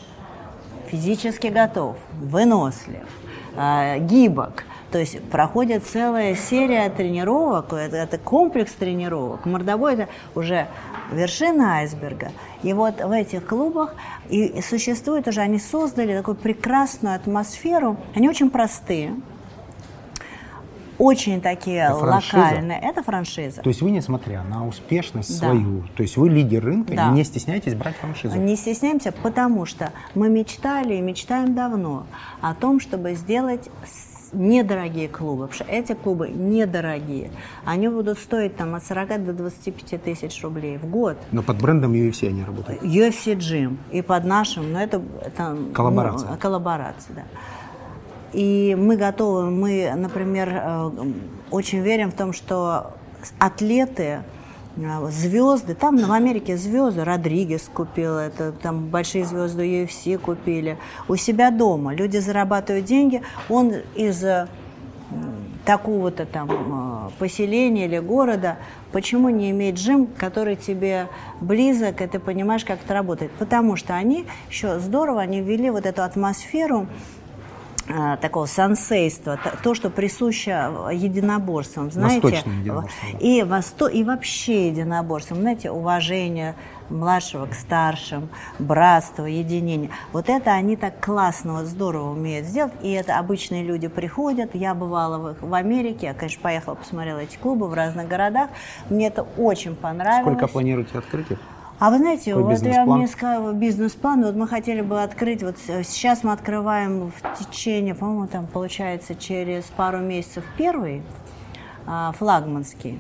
физически готов, вынослив, э, гибок, то есть проходит целая серия тренировок, это, это комплекс тренировок. Мордобой – это уже вершина айсберга. И вот в этих клубах и существует уже, они создали такую прекрасную атмосферу. Они очень простые, очень такие это локальные. Это франшиза. То есть вы, несмотря на успешность да. свою, то есть вы лидер рынка, да. не стесняетесь брать франшизу? Не стесняемся, потому что мы мечтали и мечтаем давно о том, чтобы сделать недорогие клубы, потому что эти клубы недорогие. Они будут стоить там от 40 до 25 тысяч рублей в год. Но под брендом UFC они работают? UFC Gym. И под нашим, но это... это коллаборация. Ну, коллаборация, да. И мы готовы, мы, например, э, очень верим в том, что атлеты звезды, там в Америке звезды, Родригес купил это, там большие звезды UFC купили. У себя дома. Люди зарабатывают деньги, он из э, такого-то там э, поселения или города, почему не иметь джим, который тебе близок, и ты понимаешь, как это работает? Потому что они еще здорово, они ввели вот эту атмосферу, такого сансейства, то, что присуще единоборствам, знаете, и, восто... и вообще единоборствам, знаете, уважение младшего к старшим, братство, единение. Вот это они так классно, вот здорово умеют сделать, и это обычные люди приходят. Я бывала в, в Америке, я, конечно, поехала, посмотрела эти клубы в разных городах, мне это очень понравилось. Сколько планируете открыть их? А вы знаете, Какой вот я мне сказала бизнес-план, вот мы хотели бы открыть, вот с- сейчас мы открываем в течение, по-моему, там получается через пару месяцев первый а, флагманский.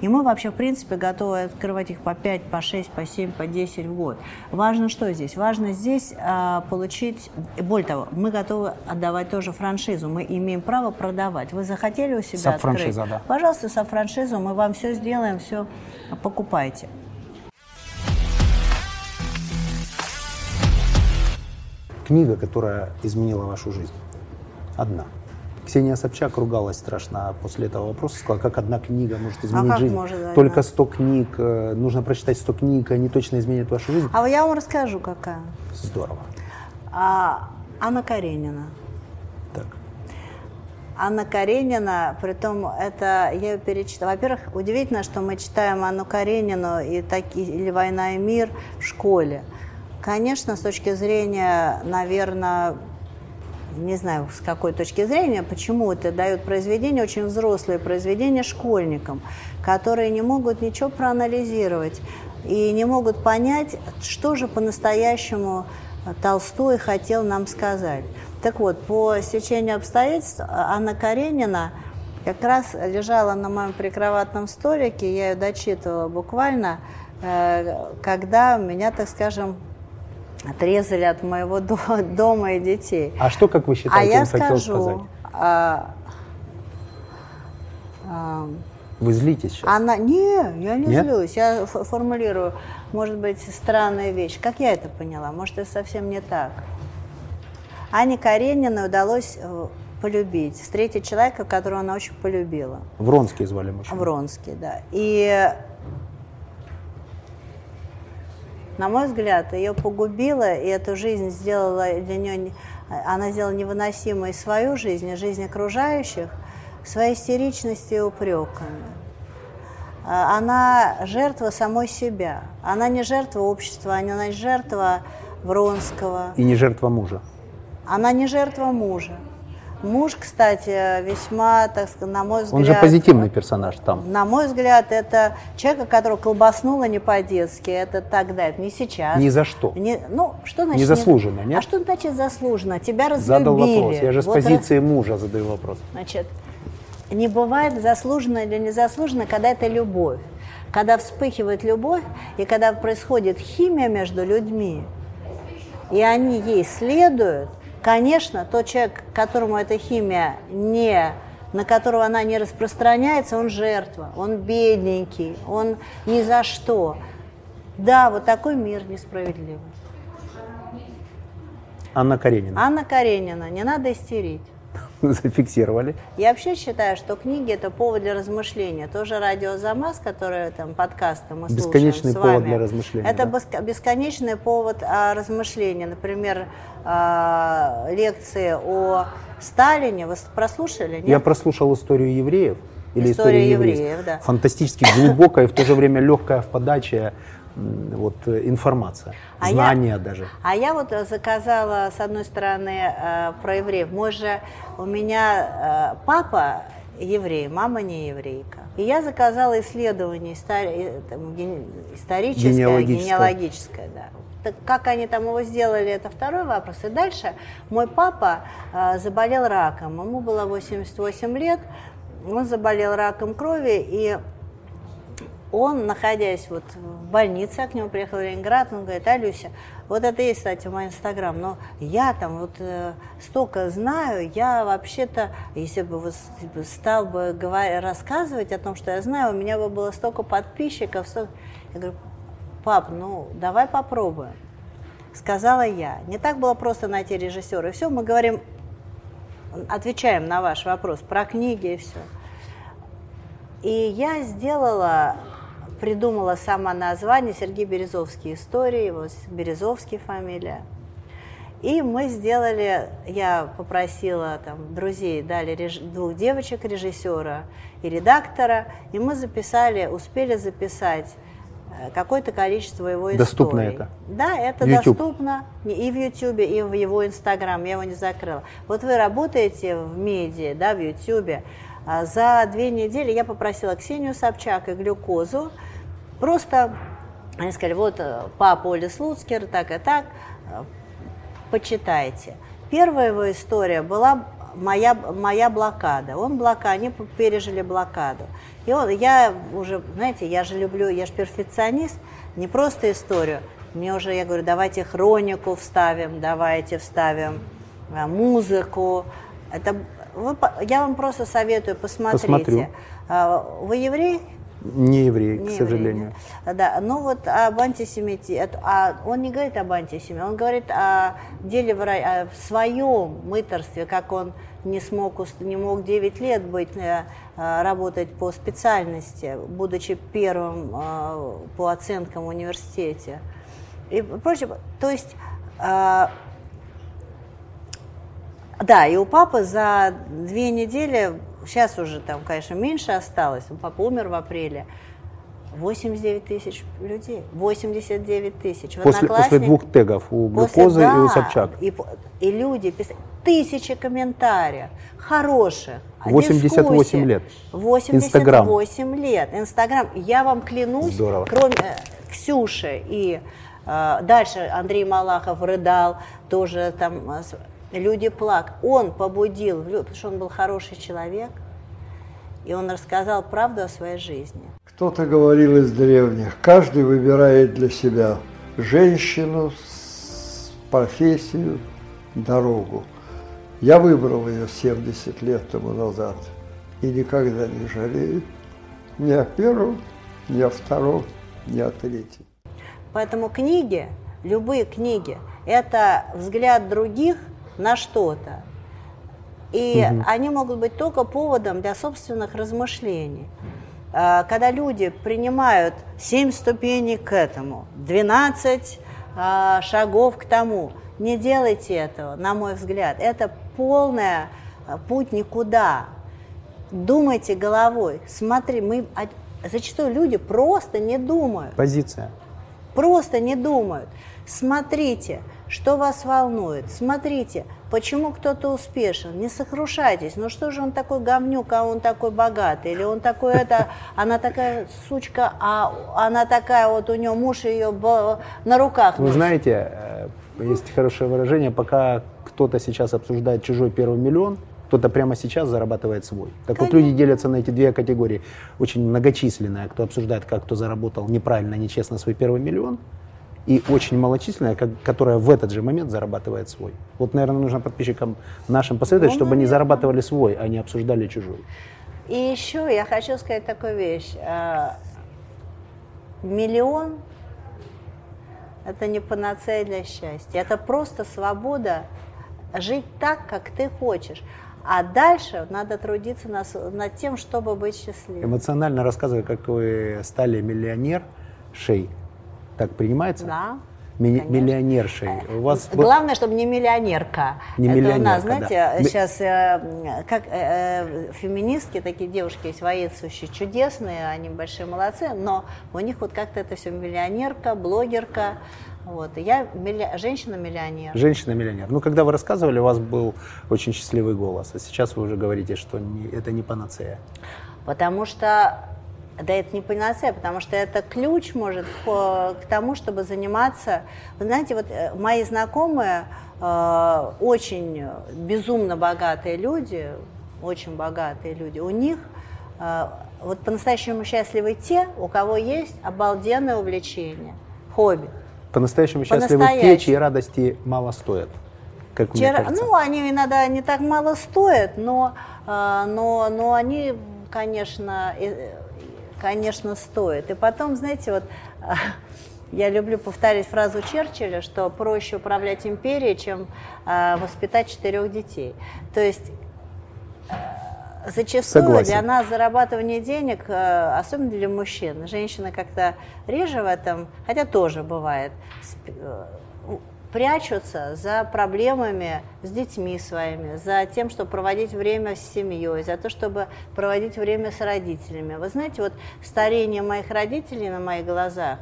И мы вообще, в принципе, готовы открывать их по 5, по 6, по 7, по 10 в год. Важно что здесь? Важно здесь а, получить... Более того, мы готовы отдавать тоже франшизу. Мы имеем право продавать. Вы захотели у себя открыть? да. Пожалуйста, со франшизу мы вам все сделаем, все покупайте. Книга, которая изменила вашу жизнь. Одна. Ксения Собчак ругалась страшно после этого вопроса, сказала, как одна книга может изменить А жизнь. может одна? Только 100 книг, э, нужно прочитать 100 книг, они точно изменят вашу жизнь. А я вам расскажу, какая. Здорово. А, Анна Каренина. Так. Анна Каренина, притом это я ее перечитала. Во-первых, удивительно, что мы читаем Анну Каренину и таки, или «Война и мир» в школе. Конечно, с точки зрения, наверное, не знаю, с какой точки зрения, почему это дают произведения, очень взрослые произведения школьникам, которые не могут ничего проанализировать и не могут понять, что же по-настоящему Толстой хотел нам сказать. Так вот, по стечению обстоятельств Анна Каренина как раз лежала на моем прикроватном столике, я ее дочитывала буквально, э, когда меня, так скажем, отрезали от моего до- дома и детей. А что, как вы А считаете, я он хотел сказать? скажу, а, а, Вы злитесь сейчас? она, не, я не Нет? злюсь, я формулирую, может быть, странная вещь. Как я это поняла? Может, это совсем не так. Ане Карениной удалось э, полюбить, встретить человека, которого она очень полюбила. Вронский звали мужчину. Вронский, да. И, на мой взгляд, ее погубило, и эту жизнь сделала для нее, не- она сделала невыносимой свою жизнь, и жизнь окружающих, своей истеричностью и упреками. А, Она жертва самой себя. Она не жертва общества, она не жертва Вронского. И не жертва мужа. Она не жертва мужа. Муж, кстати, весьма, так сказать, на мой взгляд... Он же позитивный персонаж там. На мой взгляд, это человек, которого колбаснуло не по-детски. Это тогда, это не сейчас. Ни за что. Не- ну, что значит... Незаслуженно, не- нет? А что значит заслуженно? Тебя разлюбили. Задал вопрос. Я же с Вот раз- позиции мужа задаю вопрос. Значит, не бывает заслуженно или незаслуженно, когда это любовь. Когда вспыхивает любовь, и когда происходит химия между людьми, и они ей следуют, конечно, тот человек, которому эта химия не на которого она не распространяется, он жертва, он бедненький, он ни за что. Да, вот такой мир несправедливый. Анна Каренина. Анна Каренина, не надо истерить. Зафиксировали. Я вообще считаю, что книги это повод для размышления. Тоже радио Замаз, которое там подкасты мы Бесконечный слушаем с повод вами. для размышления, Это да. беско- бесконечный повод а, размышления. Например, а, лекции о Сталине. Вы прослушали? Нет? Я прослушал историю евреев. Или Историю историю евреев, евреев. да. Фантастически глубокая и в то же время легкая в подаче вот, э, информация. А я- Знания даже. А я вот э, заказала, с одной стороны, э, про евреев. Мой же, у меня папа еврей, мама не еврейка. И я заказала исследование истори- историческое, Генеалогическое. генеалогическое, да. Так как они там его сделали, это второй вопрос. И дальше мой папа э, заболел раком. Ему было 88 лет. Он заболел раком крови, и он, находясь вот в больнице, я к нему приехал в Ленинград, он говорит, Алюся, вот это есть, кстати, мой инстаграм, но я там вот э, столько знаю, я вообще-то, если бы типа, стал бы говор- рассказывать о том, что я знаю, у меня бы было столько подписчиков, столько... я говорю, пап, ну давай попробуем. Сказала я. Не так было просто найти режиссера. И все, мы говорим, отвечаем на ваш вопрос про книги и все. И я сделала, придумала сама название Сергей Березовский истории, его Березовский фамилия. И мы сделали, я попросила там друзей, дали реж- двух девочек режиссера и редактора, и мы записали, успели записать э, какое-то количество его историй. Доступно это? Да, это YouTube? доступно и в YouTube, и в его Инстаграм, я его не закрыла. Вот вы работаете в медиа, да, в YouTube, за две недели я попросила Ксению Собчак и Глюкозу просто Они сказали, вот э, папа Оли Слуцкер, так и так, э, почитайте. Первая его история была моя, моя блокада. Он блокада, они пережили блокаду. И он, я уже, знаете, я же люблю, я же перфекционист, не просто историю. Мне уже, я говорю, давайте хронику вставим, давайте вставим а, музыку. Это, вы, я вам просто советую, посмотрите. Посмотрю. А, вы еврей? Не еврей, не к сожалению. Еврей, да, ну вот об антисемите, а он не говорит об антисемите, он говорит о деле в, о своем мыторстве, как он не смог, не мог 9 лет быть, э, э, работать по специальности, будучи первым э, по оценкам в университете. И прочее. То есть, да, и у папы за две недели Сейчас уже там, конечно, меньше осталось. Папа умер в апреле. 89 тысяч людей. 89 тысяч. После, после двух тегов у глюкозы после, да, и у Собчак. И, и люди писали тысячи комментариев, хороших. 88 дискуссии. лет. 88 Инстаграм. лет. Инстаграм. Я вам клянусь, Здорово. кроме э, Ксюши и э, дальше Андрей Малахов рыдал, тоже там э, люди плакали. Он побудил, потому что он был хороший человек, и он рассказал правду о своей жизни. Кто-то говорил из древних, каждый выбирает для себя женщину, профессию, дорогу. Я выбрал ее 70 лет тому назад и никогда не жалею ни о первом, ни о втором, ни о третьем. Поэтому книги, любые книги, это взгляд других – на что-то. И угу. они могут быть только поводом для собственных размышлений. А, когда люди принимают 7 ступеней к этому, 12 а, шагов к тому, не делайте этого, на мой взгляд. Это полный а, путь никуда. Думайте головой. Смотри, мы зачастую люди просто не думают. Позиция. Просто не думают. Смотрите, что вас волнует? Смотрите, почему кто-то успешен? Не сокрушайтесь. Ну что же он такой говнюк, а он такой богатый? Или он такой это, она такая сучка, а она такая вот у нее муж ее на руках. Вы знаете, э, есть хорошее выражение, пока кто-то сейчас обсуждает чужой первый миллион, кто-то прямо сейчас зарабатывает свой. Так Конечно. вот люди делятся на эти две категории. Очень многочисленная, кто обсуждает, как кто заработал неправильно, нечестно свой первый миллион – и очень малочисленная, как, которая в этот же момент зарабатывает свой. Вот, наверное, нужно подписчикам нашим посоветовать, ну, чтобы наверное. они зарабатывали свой, а не обсуждали чужой. И еще я хочу сказать такую вещь. А, миллион – это не панацея для счастья. Это просто свобода жить так, как ты хочешь. А дальше надо трудиться над, над тем, чтобы быть счастливым. Эмоционально рассказывай, как вы стали миллионер, шей. Так принимается? Да. Ми- миллионершей. У вас Главное, чтобы не миллионерка. Не Это миллионерка, у нас, знаете, да. сейчас э, как э, э, феминистки, такие девушки есть воинствующие, чудесные, они большие молодцы, но у них вот как-то это все миллионерка, блогерка. Вот. И я милли... женщина-миллионер. Женщина-миллионер. Ну, когда вы рассказывали, у вас был очень счастливый голос, а сейчас вы уже говорите, что не, это не панацея. Потому что да это не панацея, потому что это ключ, может, к тому, чтобы заниматься. Вы знаете, вот э, мои знакомые, э, очень безумно богатые люди, очень богатые люди, у них э, вот по-настоящему счастливы те, у кого есть обалденное увлечение, хобби. По-настоящему счастливы те, чьи радости мало стоят. Как мне Чьи, ну, они иногда не так мало стоят, но, но, но они, конечно, конечно, стоит. И потом, знаете, вот я люблю повторить фразу Черчилля, что проще управлять империей, чем э, воспитать четырех детей. То есть э, зачастую Согласен. для нас зарабатывание денег, э, особенно для мужчин, женщины как-то реже в этом, хотя тоже бывает, прячутся за проблемами с детьми своими, за тем, чтобы проводить время с семьей, за то, чтобы проводить время с родителями. Вы знаете, вот старение моих родителей на моих глазах,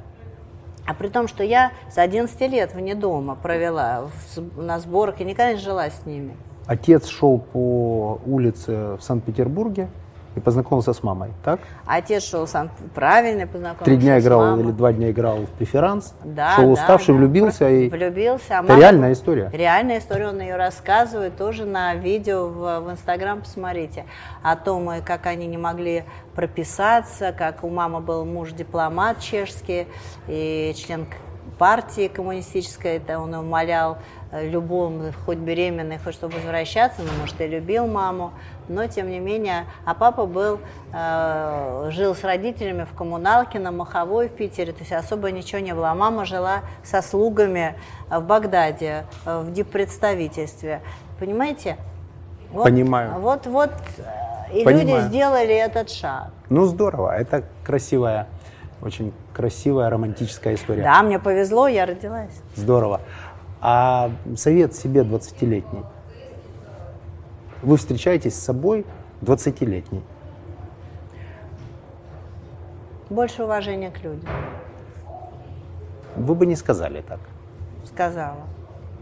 а при том, что я с 11 лет вне дома провела на сборах и никогда не жила с ними. Отец шел по улице в Санкт-Петербурге, и познакомился с мамой, так? Отец шел сам правильно, познакомился Три дня играл мамой. или два дня играл в преферанс, Да, шел да, уставший, да. влюбился и... Влюбился. а Это мама- реальная история. Реальная история, он ее рассказывает тоже на видео в, в Инстаграм, посмотрите, о том, э, как они не могли прописаться, как у мамы был муж-дипломат чешский и член партии коммунистической, это он умолял э, любому, хоть беременный, хоть чтобы возвращаться, но, может, и любил маму, но, тем не менее, а папа был, э, жил с родителями в коммуналке на Маховой в Питере, то есть особо ничего не было, а мама жила со слугами э, в Багдаде, э, в диппредставительстве, понимаете? Вот, Понимаю. Вот, вот, э, и Понимаю. люди сделали этот шаг. Ну, здорово, это красивая, очень красивая романтическая история. Да, мне повезло, я родилась. Здорово. А совет себе 20-летний. Вы встречаетесь с собой 20-летний. Больше уважения к людям, Вы бы не сказали так. сказала.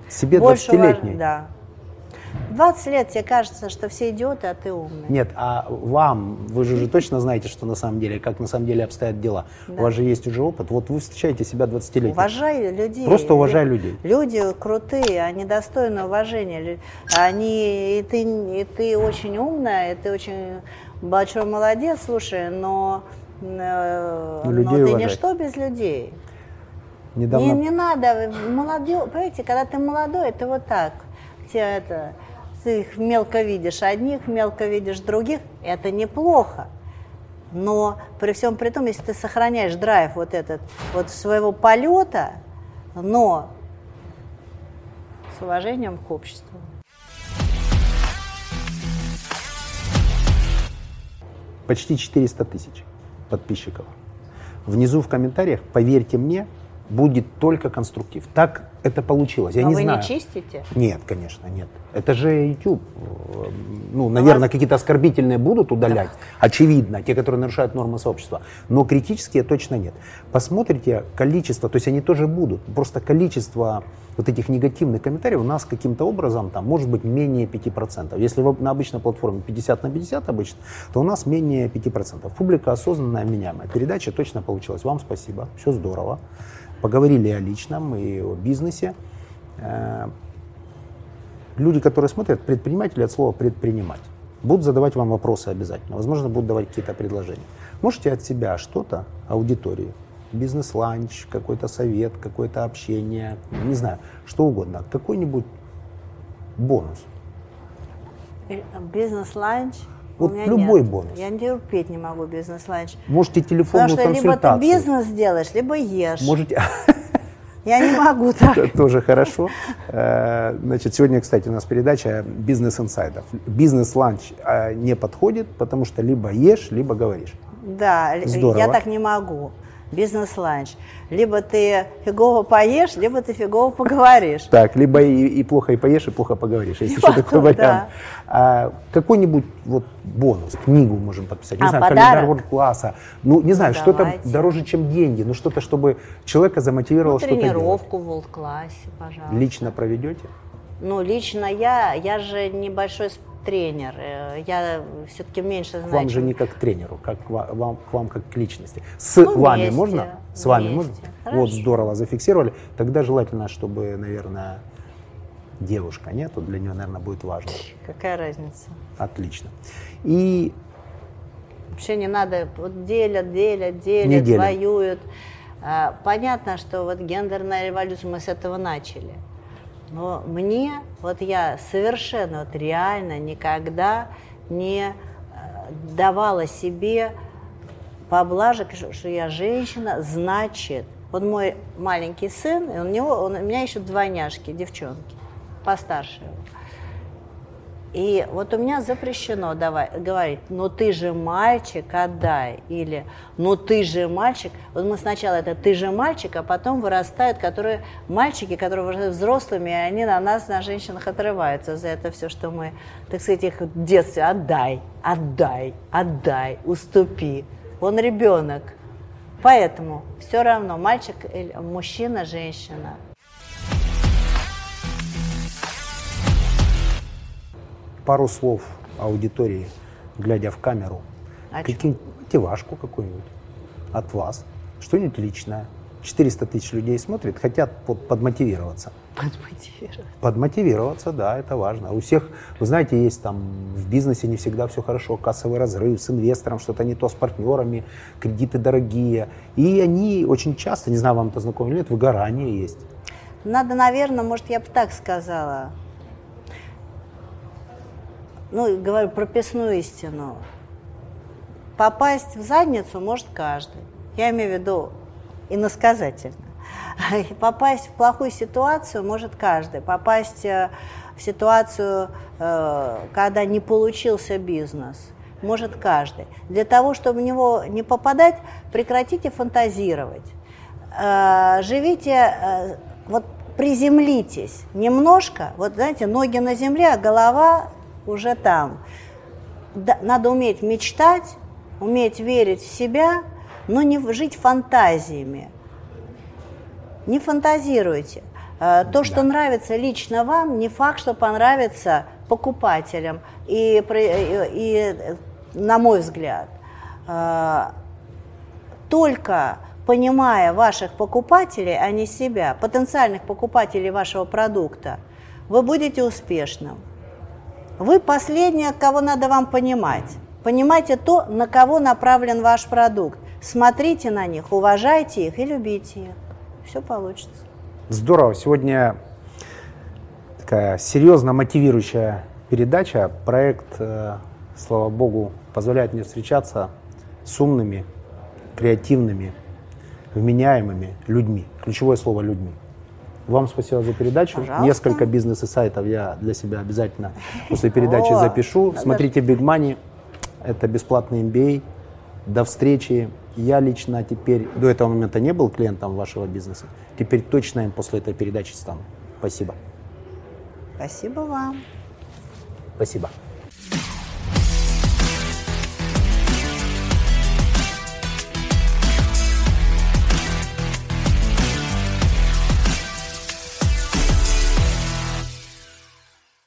Себе Больше 20-летний. уваж- Да. 20 лет тебе кажется, что все идиоты, а ты умный. Нет, а вам, вы же, же точно знаете, что на самом деле, как на самом деле обстоят дела. У вас же есть уже опыт. Вот вы встречаете себя 20-летним. Уважай людей. Просто уважай Лю- людей. Люди крутые, они достойны уважения. Они, и ты, и ты очень умная, и ты очень большой молодец, слушай, но, э, Но но людей ты уважай. ничто без людей. Недавно Не, не надо, молодежь, понимаете, когда ты молодой, это вот так. Тебя это, ты их мелко видишь одних, мелко видишь других, это неплохо. Но при всем при том, если ты сохраняешь драйв вот этот, вот своего полета, но с уважением к обществу. почти 400 тысяч подписчиков. Внизу в комментариях, поверьте мне, будет только конструктив. Так это получилось. Я Но не вы знаю. не чистите? Нет, конечно, нет. Это же YouTube. Ну, наверное, какие-то оскорбительные будут удалять, очевидно, те, которые нарушают нормы сообщества. Но критические точно нет. Посмотрите количество, то есть они тоже будут, просто количество вот этих негативных комментариев у нас каким-то образом там может быть менее 5%. Если вы на обычной платформе 50 на 50 обычно, то у нас менее 5%. Публика осознанная, меняемая. Передача точно получилась. Вам спасибо, все здорово. Поговорили о личном и о бизнесе. Э, Люди, которые смотрят, предприниматели от слова предпринимать, будут задавать вам вопросы обязательно. Возможно, будут давать какие-то предложения. Можете от себя что-то аудитории, бизнес-ланч, какой-то совет, какое-то общение, не знаю, что угодно, какой-нибудь бонус. Э, Бизнес-ланч? Вот любой нет. бонус. Я терпеть не могу бизнес-ланч. Можете Потому телефонную что либо ты бизнес делаешь, либо ешь. Можете, Я не могу так. Это тоже хорошо. Э, Значит, сегодня, кстати, у нас передача бизнес-инсайдов. Бизнес-ланч э, не подходит, потому что либо ешь, либо говоришь. Да, Здорово. я так не могу. Бизнес-ланч. Либо ты фигово поешь, либо ты фигово поговоришь. Так, либо и, и плохо и поешь, и плохо поговоришь. Еще Вот, такой вариант. да. А, какой-нибудь вот бонус, книгу можем подписать, не А, знаю, подарок? календарь класса. Ну, не знаю, что-то давайте. дороже, чем деньги, ну что-то, чтобы человека замотивировало Ну, что-то тренировку в волк-классе, пожалуйста. Лично проведете? Ну, лично я, я же небольшой тренер. э, Я все-таки меньше знаю, К вам же не как к тренеру, как к ва- вам, к вам как к личности. С Ну, вами вместе, можно? С вами вместе. можно? Хорошо. Вот здорово, зафиксировали. Тогда желательно, чтобы, наверное, девушка, нет? Вот для нее, наверное, будет важно. Какая разница? Отлично. И Вообще не надо, вот делят, делят, делят, Не делим. воюют. А, Понятно, что вот гендерная революция, мы с этого начали. Но мне, вот я совершенно, вот реально никогда не э, давала себе поблажек, что, я женщина, значит, вот мой маленький сын, и у него, он, у меня еще двойняшки, девчонки, постарше его. И вот у меня запрещено давай, говорить, ну ты же мальчик, отдай. Или ну ты же мальчик. Вот мы сначала это ты же мальчик, а потом вырастают которые, мальчики, которые вырастают взрослыми, и они на нас, на женщинах отрываются за это все, что мы, так сказать, их в детстве отдай, отдай, отдай, уступи. Он ребенок. Поэтому все равно мальчик, мужчина, женщина. Пару слов аудитории, глядя в камеру. Чем? Каким мотивашку какую-нибудь от вас, что-нибудь личное. 400 тысяч людей смотрят, хотят под- подмотивироваться. Подмотивировать. Подмотивироваться, да, это важно. У всех, вы знаете, есть там в бизнесе не всегда все хорошо, кассовый разрыв с инвестором, что-то не то с партнерами, кредиты дорогие. И они очень часто, не знаю, вам это знакомо или нет, выгорание есть. Надо, наверное, может, я бы так сказала. Ну, говорю прописную истину. Попасть в задницу может каждый. Я имею в виду иносказательно. Попасть в плохую ситуацию может каждый. Попасть э, в ситуацию, э, когда не получился бизнес, может каждый. Для того, чтобы в него не попадать, прекратите фантазировать. Э, Живите, вот приземлитесь немножко, вот знаете, ноги на земле, а голова уже там. Да, Надо уметь мечтать, уметь верить в себя, но не жить фантазиями. Не фантазируйте. Э, То, что нравится лично вам, не факт, что понравится покупателям. И, и- и, э, на мой взгляд, э, только понимая ваших покупателей, а не себя, потенциальных покупателей вашего продукта, вы будете успешным. Вы последнее, кого надо вам понимать. Понимайте то, на кого направлен ваш продукт. Смотрите на них, уважайте их и любите их. Все получится. Здорово. Сегодня такая серьезно мотивирующая передача. Проект, э, слава богу, позволяет мне встречаться с умными, креативными, вменяемыми людьми. Ключевое слово «людьми». Вам спасибо за передачу. Пожалуйста. Несколько бизнес и сайтов я для себя обязательно после передачи запишу. Смотрите Big Money. Это бесплатный MBA. До встречи. Я лично теперь, до этого момента не был клиентом вашего бизнеса. Теперь точно им после этой передачи стану. Спасибо. Спасибо вам. Спасибо.